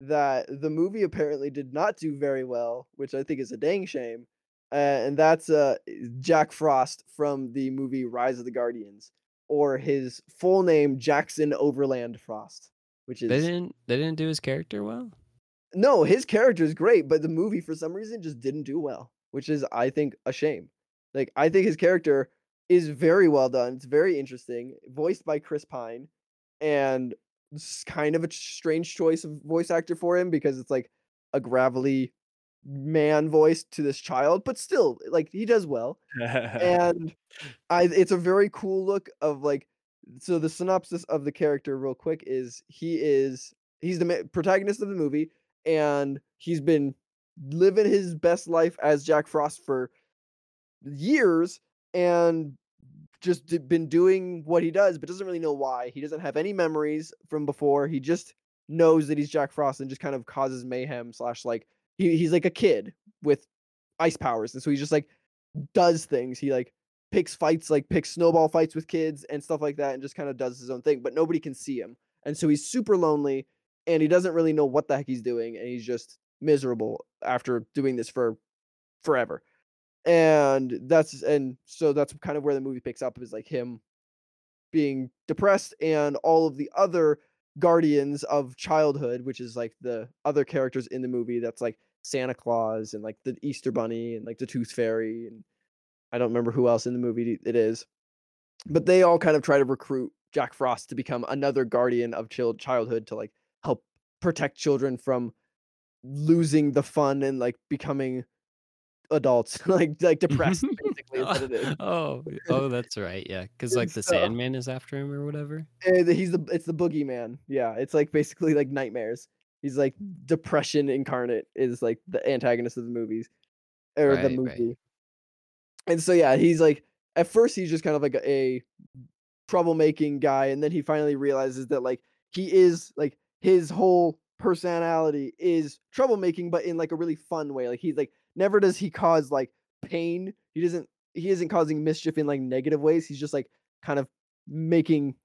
that the movie apparently did not do very well, which I think is a dang shame. Uh, and that's uh Jack Frost from the movie Rise of the Guardians, or his full name Jackson Overland Frost, which is They didn't they didn't do his character well? no, his character is great, but the movie for some reason just didn't do well, which is I think a shame. Like I think his character is very well done. It's very interesting, voiced by Chris Pine, and it's kind of a strange choice of voice actor for him because it's like a gravelly man voice to this child, but still like he does well. And I it's a very cool look of like so the synopsis of the character real quick is he is he's the ma- protagonist of the movie and he's been living his best life as Jack Frost for years and just been doing what he does but doesn't really know why. He doesn't have any memories from before. He just knows that he's Jack Frost and just kind of causes mayhem slash like he, he's like a kid with ice powers and so he just like does things. He like picks fights, like picks snowball fights with kids and stuff like that, and just kind of does his own thing. But nobody can see him, and so he's super lonely, and he doesn't really know what the heck he's doing, and he's just miserable after doing this for forever. And that's and so that's kind of where the movie picks up is like him being depressed and all of the other guardians of childhood, which is like the other characters in the movie. That's like Santa Claus and like the Easter Bunny and like the Tooth Fairy and I don't remember who else in the movie it is, but they all kind of try to recruit Jack Frost to become another guardian of child childhood to like help protect children from losing the fun and like becoming adults, like like depressed basically is what it is. oh, oh, that's right. Yeah, because like the So- Sandman is after him or whatever. Eh, the- he's the it's the boogeyman. Yeah, it's like basically like nightmares. He's like depression incarnate is like the antagonist of the movies or the Right, right. movie. And so yeah, he's like at first he's just kind of like a, a troublemaking guy, and then he finally realizes that like he is like his whole personality is troublemaking, but in like a really fun way. Like he's like never does he cause like pain. He doesn't he isn't causing mischief in like negative ways. He's just like kind of making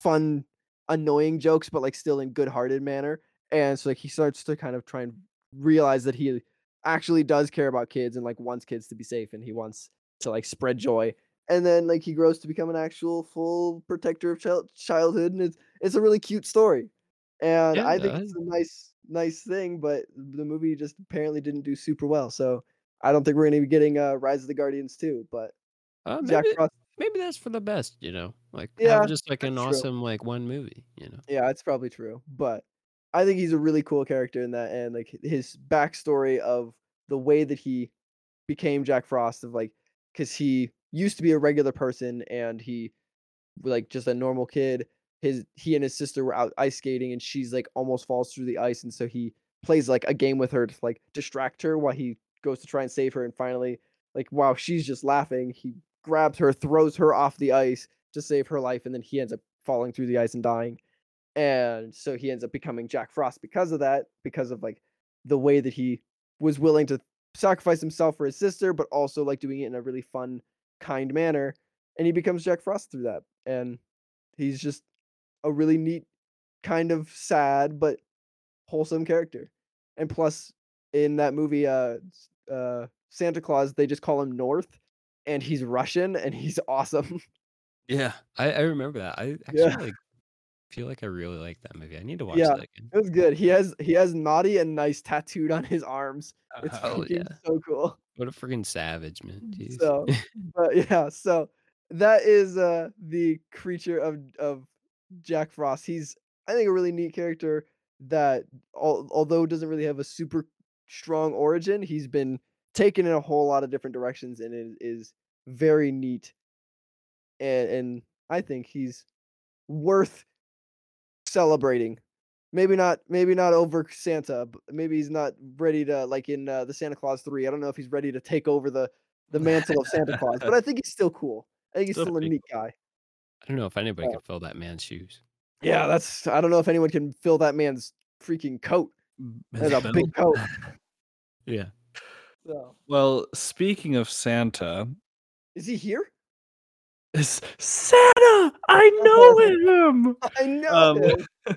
fun, annoying jokes, but like still in good-hearted manner. And so like he starts to kind of try and realize that he actually does care about kids and like wants kids to be safe and he wants to like spread joy. And then like he grows to become an actual full protector of child- childhood and it's it's a really cute story. And Yeah, I think it's a nice nice thing, but the movie just apparently didn't do super well. So I don't think we're gonna be getting uh Rise of the Guardians too. but Uh, Jack maybe Frost maybe that's for the best, you know? Like, Yeah, just, like, an true. awesome, like, one movie, you know? Yeah, it's probably true, but I think he's a really cool character in that, and like his backstory of the way that he became Jack Frost, of like, because he used to be a regular person and he like just a normal kid. His he and his sister were out ice skating, and she's like almost falls through the ice, and so he plays like a game with her to like distract her while he goes to try and save her, and finally, like while she's just laughing, he grabs her, throws her off the ice to save her life, and then he ends up falling through the ice and dying and so he ends up becoming Jack Frost because of that, because of like the way that he was willing to sacrifice himself for his sister, but also like doing it in a really fun, kind manner. And he becomes Jack Frost through that. And he's just a really neat, kind of sad, but wholesome character. And plus, in that movie, uh, uh, Santa Claus, they just call him North, and he's Russian, and he's awesome. Yeah, I I remember that. I yeah. actually, like, feel like I really like that movie. I need to watch Yeah, that again. it was good. He has he has naughty and nice tattooed on his arms. It's Hell fucking yeah. so cool. What a freaking savage, man. Jeez. So, but yeah, so that is uh the creature of of Jack Frost. He's I think a really neat character that al- although doesn't really have a super strong origin, he's been taken in a whole lot of different directions and it is very neat. And and I think he's worth celebrating. Maybe not maybe not over Santa, but maybe he's not ready to like in, uh, the Santa Claus 3, I don't know if he's ready to take over the the mantle of Santa Claus, but I think he's still cool. I think he's Still still a neat guy. I don't know if anybody Uh could fill that man's shoes. Yeah, that's I don't know if anyone can fill that man's freaking coat. His That's a big coat. Yeah. So, Well, speaking of Santa, is he here? is Santa. I know him. I know Um, him.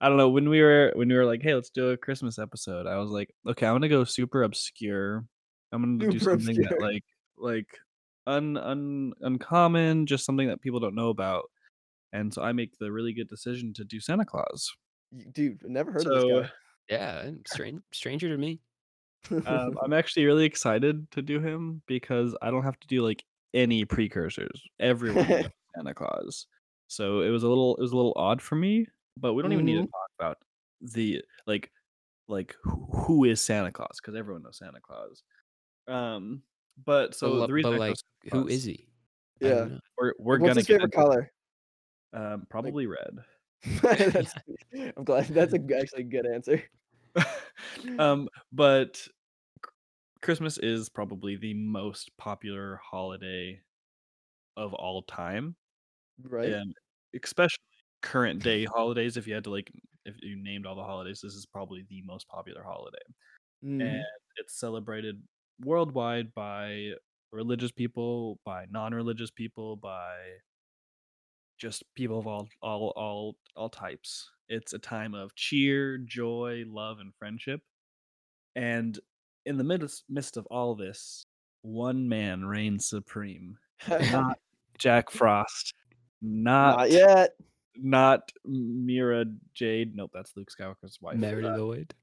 I don't know when we were when we were like, hey, let's do a Christmas episode. I was like, okay, I'm gonna go super obscure. I'm gonna do Super something that like like un un uncommon, just something that people don't know about. And so I make the really good decision to do Santa Claus. Y dude, never heard of So this Yeah, strange stranger to me. um. I'm actually really excited to do him because I don't have to do like any precursors. Everyone Santa Claus. So it was a little it was a little odd for me, but we don't even need to Mhm. talk about the like like who, who is Santa Claus because everyone knows Santa Claus. Um, but But, so lo- the reason but like, chose Santa who Claus, is he? Yeah. we're we're what's gonna his get favorite into color? Um, probably red. That's I'm glad that's a g actually a good answer. um, but Christmas is probably the most popular holiday of all time. Right? and especially current day holidays if you had to like if you named all the holidays this is probably the most popular holiday and Mhm. it's celebrated worldwide by religious people by non-religious people by just people of all all all all types it's a time of cheer joy love and friendship and in the midst, midst of all this one man reigns supreme not jack frost not Not yet. not Mara Jade. Nope, that's Luke Skywalker's wife. Mary Uh, Lloyd.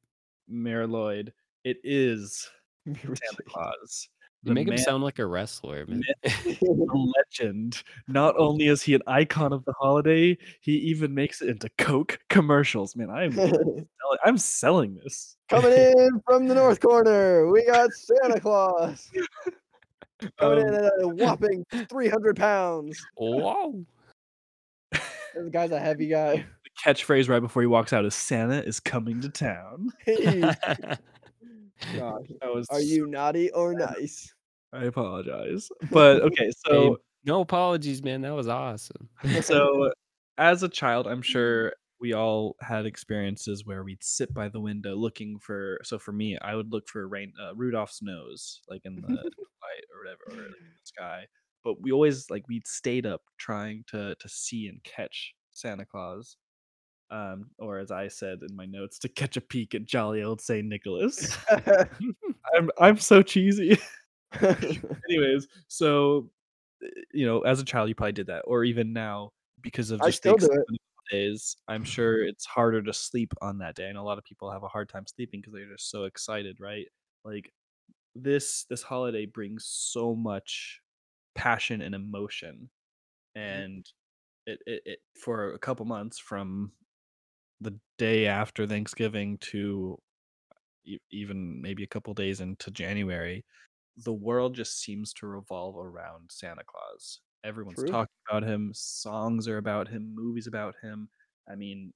Mari Lwyd. It is Mira Santa Claus. You make him sound like a wrestler, man. the legend. Not only is he an icon of the holiday, he even makes it into Coke commercials. Man, I'm selling, I'm selling this. Coming in from the north corner, we got Santa Claus. Coming in Um, at a whopping 300 pounds. Whoa. This guy's a heavy guy. the catchphrase right before he walks out is Santa is coming to town. Hey, gosh. That was Are you naughty or nice? I apologize. But okay, Hey, so no apologies, man. That was awesome. so as a child i'm sure we all had experiences where we'd sit by the window looking for so for me i would look for rain uh, rudolph's nose like in the light or whatever, or like, in the sky. But we always like we'd stayed up trying to to see and catch Santa Claus, um, or as I said in my notes, to catch a peek at jolly old Saint Nicholas. I'm I'm so cheesy. Anyways, so uh, you know, as a child, you probably did that, or even now because of I just the do it. the days. I'm sure it's harder to sleep on that day, and a lot of people have a hard time sleeping because they're just so excited, right? Like this this holiday brings so much passion and emotion, and it it, it for a couple months from the day after Thanksgiving to e- even maybe a couple days into January, the world just seems to revolve around Santa Claus. Everyone's True. talking about him, songs are about him, movies about him. I mean,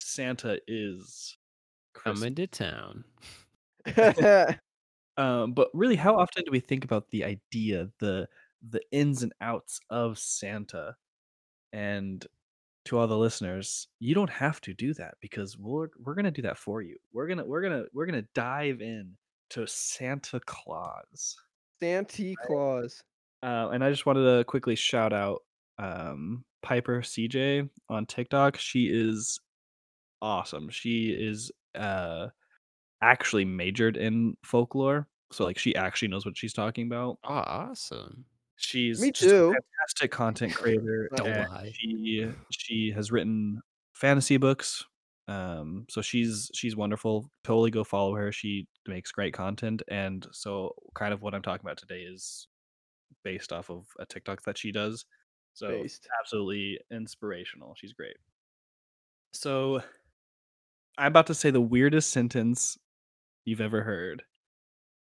Santa is Christmas. Coming to town. Um, but really, how often do we think about the idea, the the ins and outs of Santa? And to all the listeners, you don't have to do that because we're we're gonna do that for you. We're gonna we're gonna we're gonna dive in to Santa Claus. Santa Claus. Uh, and I just wanted to quickly shout out um, Piper CJ on TikTok. She is awesome. She is uh, actually majored in folklore, so like she actually knows what she's talking about. Oh, awesome. She's Me just a too. fantastic content creator. Don't lie. She she has written fantasy books. Um, so she's she's wonderful. Totally go follow her. She makes great content, and so kind of what I'm talking about today is based off of a TikTok that she does. So Based. absolutely inspirational. She's great. So I'm about to say the weirdest sentence you've ever heard.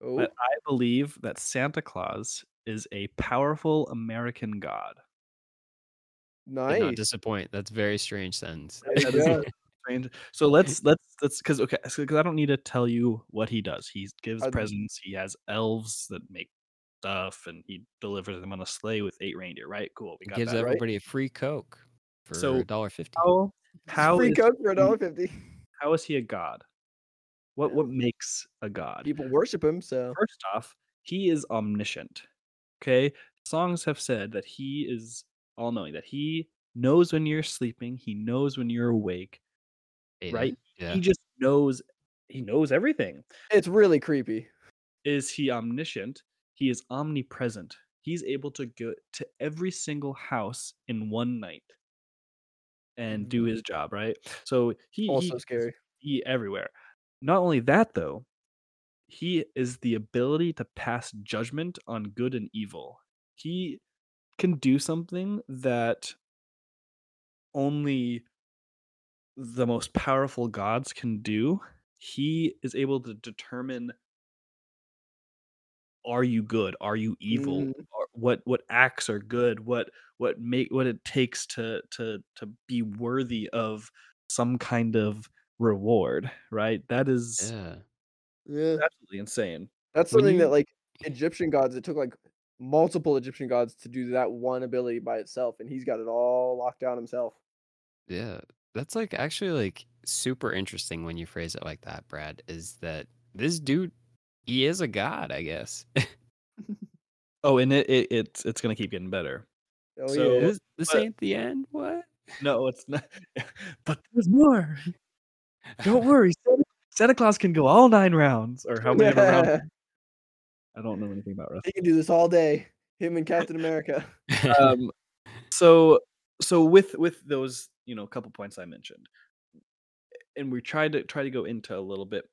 Oh, But I believe that Santa Claus is a powerful American god. Did not disappoint. That's very strange sentence. There That is strange. So let's let's let's because okay because I don't need to tell you what he does. He gives Uh, presents. He has elves that make stuff, and he delivers them on a sleigh with eight reindeer. Right? Cool. We got Gives that. right? everybody a free Coke for So, a dollar fifty. How how Free is Coke for a dollar fifty. how is he a god? What what makes a god? People worship him, so First off, he is omniscient. Okay? Songs have said that he is all knowing, that he knows when you're sleeping, he knows when you're awake, right? Yeah. He just knows he knows everything. it's really creepy. Is he omniscient? He is omnipresent. He's able to go to every single house in one night and do mm. his job, right? So he he Also scary. be everywhere. Not only that, though, he is the ability to pass judgment on good and evil. He can do something that only the most powerful gods can do. He is able to determine are you good? Are you evil? Mm. Or what what acts are good? What what make what it takes to to to be worthy of some kind of reward, right? That is Yeah. Yeah, absolutely insane. that's When something you- that like Egyptian gods. It took like multiple Egyptian gods to do that one ability by itself, and he's got it all locked down himself. Yeah. That's like actually like super interesting when you phrase it like that, Brad, is that this dude he is a god, I guess. Oh, and it, it it's it's gonna keep getting better. Oh So- yeah. this this but- ain't the end. What? No, it's not. but there's more. Don't worry, Santa, Santa Claus can go all nine rounds, or how many ever rounds. I don't know anything about wrestling. he can do this all day. Him and Captain America. um so so with with those you know couple points i mentioned and we tried to try to go into a little bit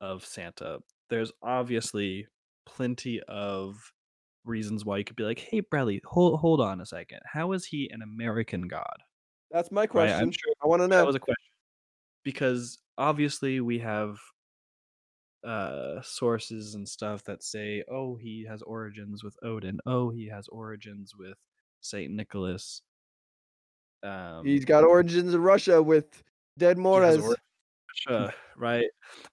of santa there's obviously plenty of reasons why you could be like hey bradley hold hold on a second how is he an american god That's my Right, question. i'm sure I want to know. that was a question because obviously we have uh sources and stuff that say oh he has origins with odin. Oh he has origins with saint nicholas. Um He's got origins in Russia with Ded Moroz. Russia, right?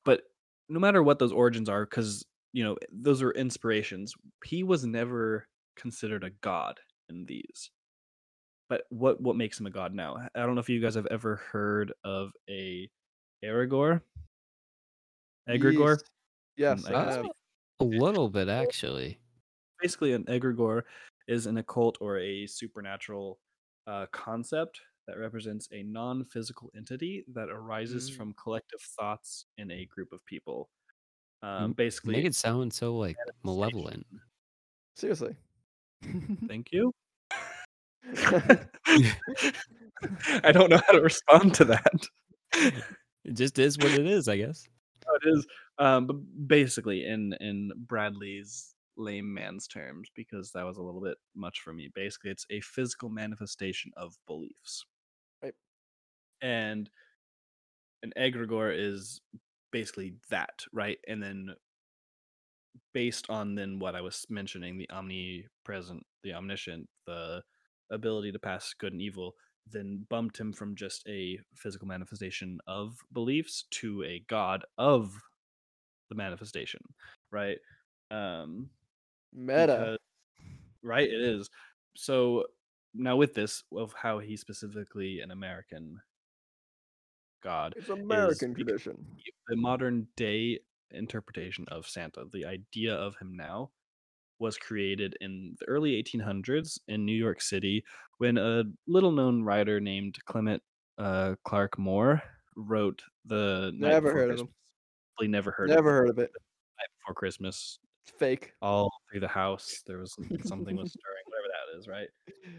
But no matter what those origins are because you know those are inspirations he was never considered a god in these. But what what makes him a god now? I don't know if you guys have ever heard of a Aragorn egregore Yes. Yes, Mm, I I guess have. a little bit actually. basically an egregore is an occult or a supernatural uh, concept that represents a non-physical entity that arises Mm. from collective thoughts in a group of people. Um, basically, Make it sound so like malevolent. Seriously. Thank you. I don't know how to respond to that. It just is what it is, I guess. how it is. Um, but basically, in in Bradley's lame man's terms, because that was a little bit much for me. Basically, it's a physical manifestation of beliefs. Right. And an egregore is basically that, right? And then based on then what I was mentioning, the omnipresent, the omniscient, the ability to pass good and evil, then bumped him from just a physical manifestation of beliefs to a god of the manifestation, right? Um, Meta. because- right, it is. So now with this of how he's specifically an American god, It's American tradition. the modern day interpretation of Santa, the idea of him now, was created in the early 1800s in New York City when a little known writer named Clement uh, Clarke Moore wrote the Never heard of him. Christmas. Probably never heard Never of heard of it. Night Before Christmas. It's fake. All through the house, there was something was stirring, whatever that is, right?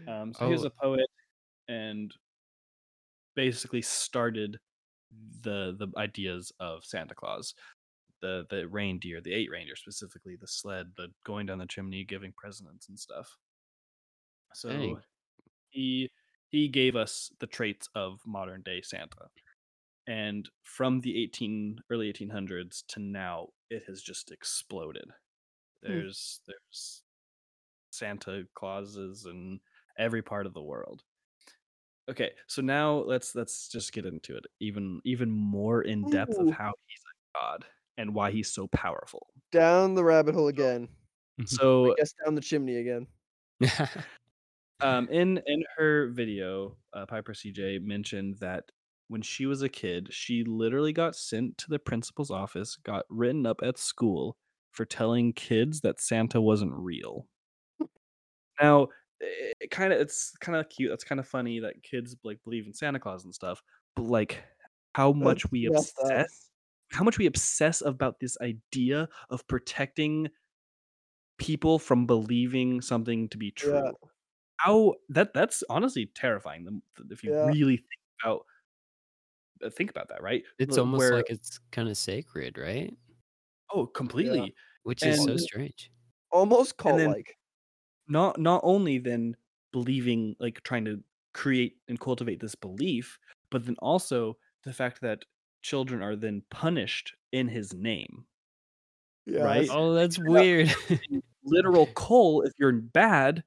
Um, so he was Oh. a poet and basically started the the ideas of Santa Claus, the the reindeer, the eight reindeer specifically, the sled, the going down the chimney, giving presents and stuff. So Dang. he he gave us the traits of modern day Santa. And from the 18 early 1800s to now, it has just exploded. Hmm. There's there's Santa Clauses in every part of the world. Okay, so now let's let's just get into it even even more in depth of how he's a god and why he's so powerful. Down the rabbit hole again. So I guess down the chimney again. um, in in her video, uh, Piper CJ mentioned that when she was a kid, she literally got sent to the principal's office, got written up at school for telling kids that Santa wasn't real. Now, it kind of it's kind of cute. That's kind of funny that kids like believe in Santa Claus and stuff. But like, how much That's we messed up. obsess, how much we obsess about this idea of protecting people from believing something to be true Yeah. how that that's honestly terrifying them if you Yeah. really think about uh, think about that right it's Wh- almost where- like it's kind of sacred, right? oh completely Which is so strange. Almost cult like. not not only then believing like trying to create and cultivate this belief but then also the fact that children are then punished in his name Yeah, right? that's- Oh, that's weird. literal coal if you're bad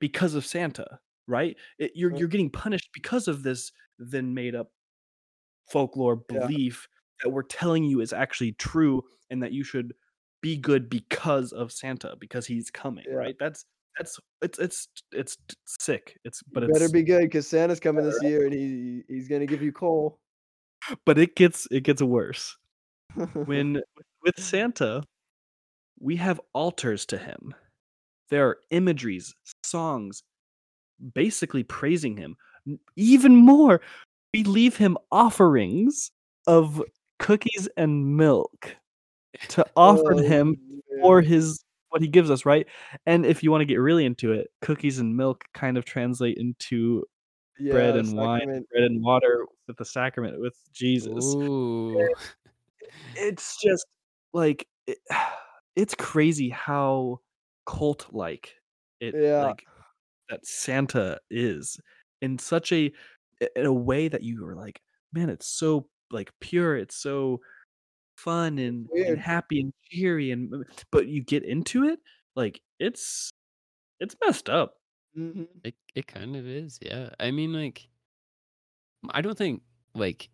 because of Santa, right? It, you're you're getting punished because of this then made up folklore Yeah. belief that we're telling you is actually true and that you should be good because of Santa because he's coming, Yeah. right? That's that's it's it's it's sick. It's but you it's better be good because Santa's coming this year and he he's gonna give you coal. But it gets it gets worse. when with Santa, we have altars to him. There are imageries, songs, basically praising him. Even more, we leave him offerings of cookies and milk to offer Oh, him man. for his what he gives us, right? And if you want to get really into it, cookies and milk kind of translate into bread Yeah, and wine, bread and water with the sacrament with Jesus Ooh. it's just like it, it's crazy how cult like it Yeah. like that Santa is in such a in a way that you were like, man, it's so like pure, it's so fun and, and happy and cheery and but you get into it, like it's it's messed up. Mhm. It it kind of is, yeah. I mean, like, I don't think like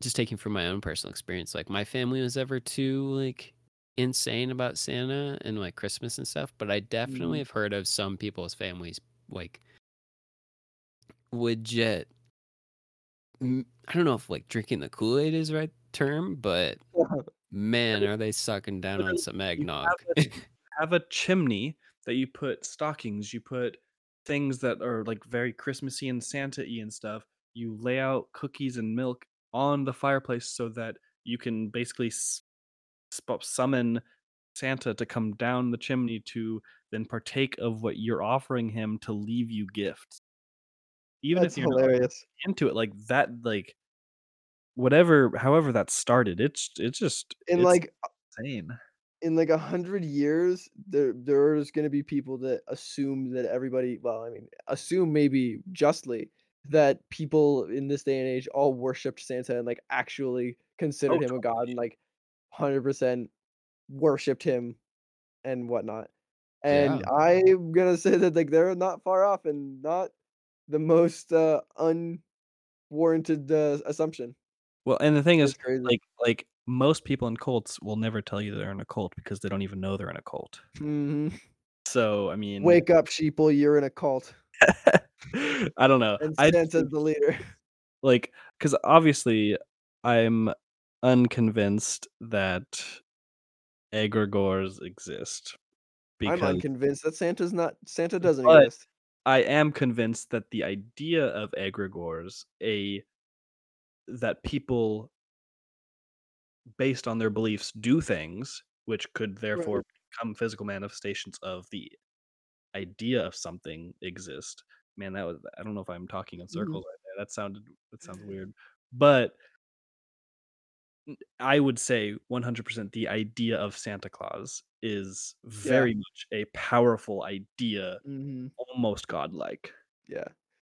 just taking from my own personal experience, like my family was ever too like insane about Santa and like Christmas and stuff, but I definitely Mhm. have heard of some people's families like legit. m- I don't know if like drinking the Kool Aid is the right term, but man, are they sucking down on some You eggnog? have a, have a chimney that you put stockings, you put things that are like very Christmassy and Santa y and stuff. You lay out cookies and milk on the fireplace so that you can basically sp- summon Santa to come down the chimney to then partake of what you're offering him to leave you gifts. Even That's if you're hilarious. into it, like that, like whatever, however that started, it's it's just And it's like uh insane. In like a hundred years, there there's gonna be people that assume that everybody well, I mean, assume maybe justly that people in this day and age all worshipped Santa and like actually Oh, considered him a god and like hundred percent worshipped him and whatnot. And Yeah. I'm gonna say that like they're not far off and not the most uh unwarranted uh, assumption. Well, and the thing is, crazy. like like most people in cults will never tell you they're in a cult because they don't even know they're in a cult. hmm So I mean, Wake up, sheeple! You're in a cult, I don't know. and I Santa's think the leader. like because obviously I'm unconvinced that egregores exist I'm because unconvinced that Santa's not Santa doesn't exist. I am convinced that the idea of egregores, a that people based on their beliefs do things which could Right. therefore become physical manifestations of the idea of something exist. Man, that was I don't know if I'm talking in Mhm. circles right there. That sounded that sounds weird. But I would say 100% the idea of Santa Claus is Yeah. very much a powerful idea, Mhm. almost godlike. Yeah.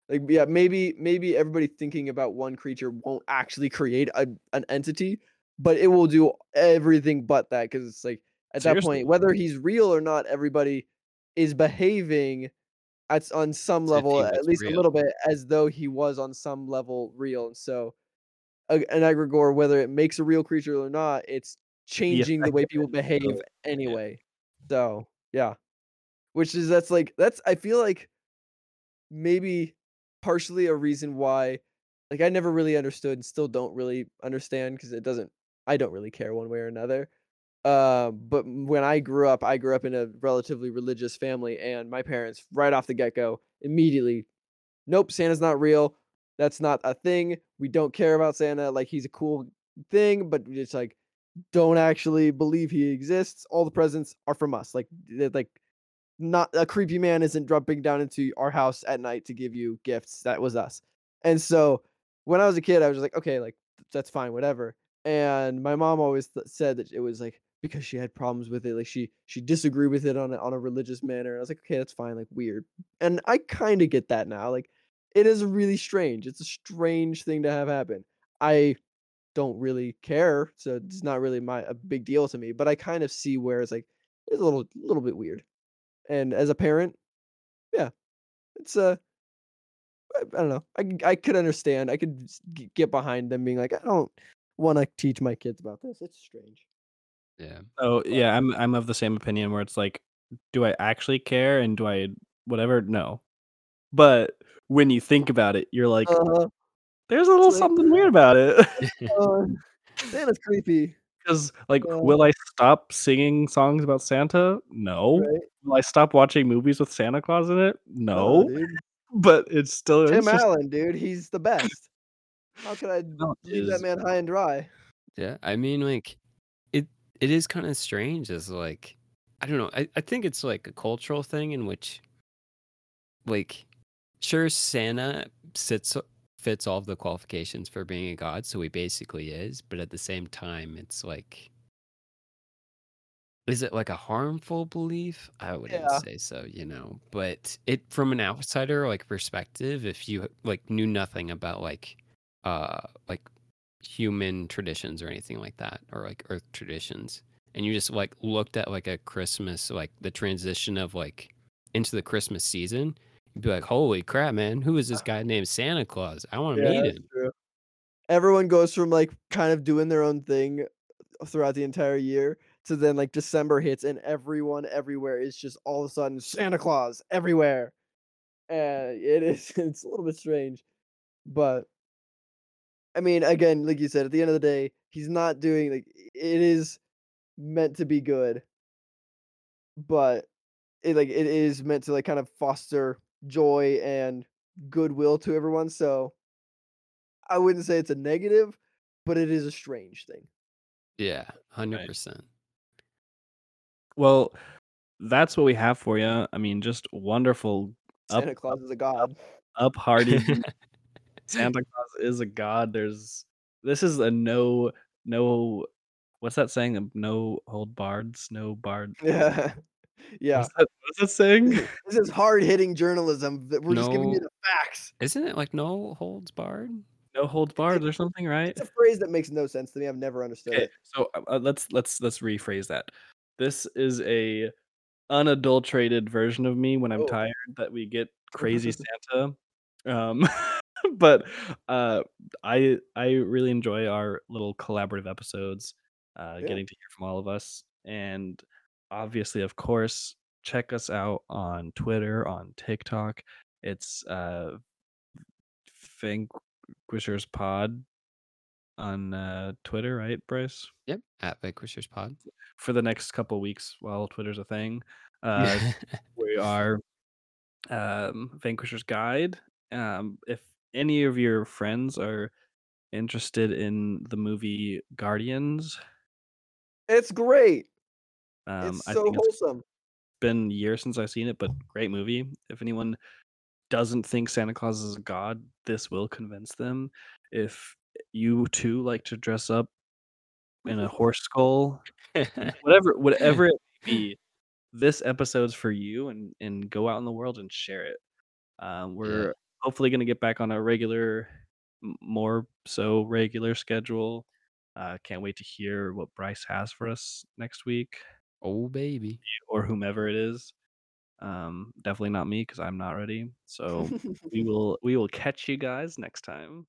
Like, yeah, maybe maybe everybody thinking about one creature won't actually create a an entity, but it will do everything but that because it's like, at that point, whether he's real or not, everybody is behaving at on some if level, at least a little bit, as though he was on some level real, and so, a an egregore, whether it makes a real creature or not, it's changing the way people behave still yeah. anyway. So, yeah. Which is that's, like that's I feel like maybe partially a reason why like, I never really understood and still don't really understand because it doesn't I don't really care one way or another. Um, but when I grew up, I grew up in a relatively religious family, and my parents, right off the get-go, immediately, "Nope, Santa's not real. That's not a thing. We don't care about Santa, like, he's a cool thing, but it's like, don't actually believe he exists. All the presents are from us." Like, like not a creepy man isn't dropping down into our house at night to give you gifts. That was us. And so when I was a kid, I was just like, okay, like that's fine, whatever. And my mom always th- said that it was like because she had problems with it, like she she disagreed with it on a, on a religious manner. And I was like, okay, that's fine, like weird. And I kind of get that now. Like it is really strange. It's a strange thing to have happen. I don't really care, so it's not really my a big deal to me. But I kind of see where it's like it's a little little bit weird. And as a parent, yeah, it's, uh, I I don't know. I I could understand. I could get behind them being like, "I don't wanna teach my kids about this. It's strange." Yeah. So, yeah, I'm I'm of the same opinion where it's like, do I actually care and do I whatever? No. But when you think about it, you're like, uh-huh. there's a It's little like, something weird about it. "Uh, Santa's creepy." 'Cause, like, Uh, will I stop singing songs about Santa? No. right? Will I stop watching movies with Santa Claus in it? No, No. dude. But it's still Tim interesting. Allen, dude, he's the best. How could I No, leave that man high and dry? Yeah. I mean, like, it it is kind of strange as like I don't know. I, I think it's like a cultural thing in which like sure Santa sits fits all of the qualifications for being a god, so he basically is, but at the same time it's like is it like a harmful belief? I wouldn't Yeah. say so, you know, but it from an outsider like perspective, if you like knew nothing about like uh like human traditions or anything like that or like earth traditions and you just like looked at like a Christmas like the transition of like into the Christmas season, you'd be like, "Holy crap, man, who is this guy named Santa Claus? I want to Yeah, meet him." true. Everyone goes from, like, kind of doing their own thing throughout the entire year to then, like, December hits and everyone everywhere is just all of a sudden Santa Claus everywhere. And it is it's a little bit strange, but I mean, again, like you said, at the end of the day, he's not doing like it is meant to be good, but it like it is meant to like kind of foster joy and goodwill to everyone. So I wouldn't say it's a negative, but it is a strange thing. Yeah, hundred percent. Well, that's what we have for you. I mean, just wonderful up Santa Claus is a god. up hearty. Santa Claus is a god. There's this is a no no what's that saying? Um, No hold bards, no bard. Yeah. Yeah. What's that, what's that saying? This is hard hitting journalism. that We're just giving you the facts. Isn't it like no holds barred? No holds barred or something, right? It's a phrase that makes no sense to me. I've never understood Okay, it. so uh, uh, let's let's let's rephrase that. This is a unadulterated version of me when I'm Oh. tired that we get crazy Santa. Um, but uh, I I really enjoy our little collaborative episodes, uh, Yeah. getting to hear from all of us, and obviously, of course, check us out on Twitter, on TikTok. It's uh, Vanquishers Pod on uh, Twitter, right, Bryce? Yep. At Vanquishers Pod. for the next couple weeks while Twitter's a thing. Uh, we are um, Vanquisher's Guide. Um, if any of your friends are interested in the movie Guardians, It's great. um, it's so think it's wholesome. been years since I've seen it, but great movie. If anyone doesn't think Santa Claus is a god, this will convince them. If you too like to dress up in a horse skull, whatever whatever it may be, this episode's for you and and go out in the world and share it. Um, we're hopefully going to get back on a regular, more so regular schedule. Uh, can't wait to hear what Bryce has for us next week oh baby. or whomever it is. Um, definitely not me because I'm not ready. So we will we will catch you guys next time.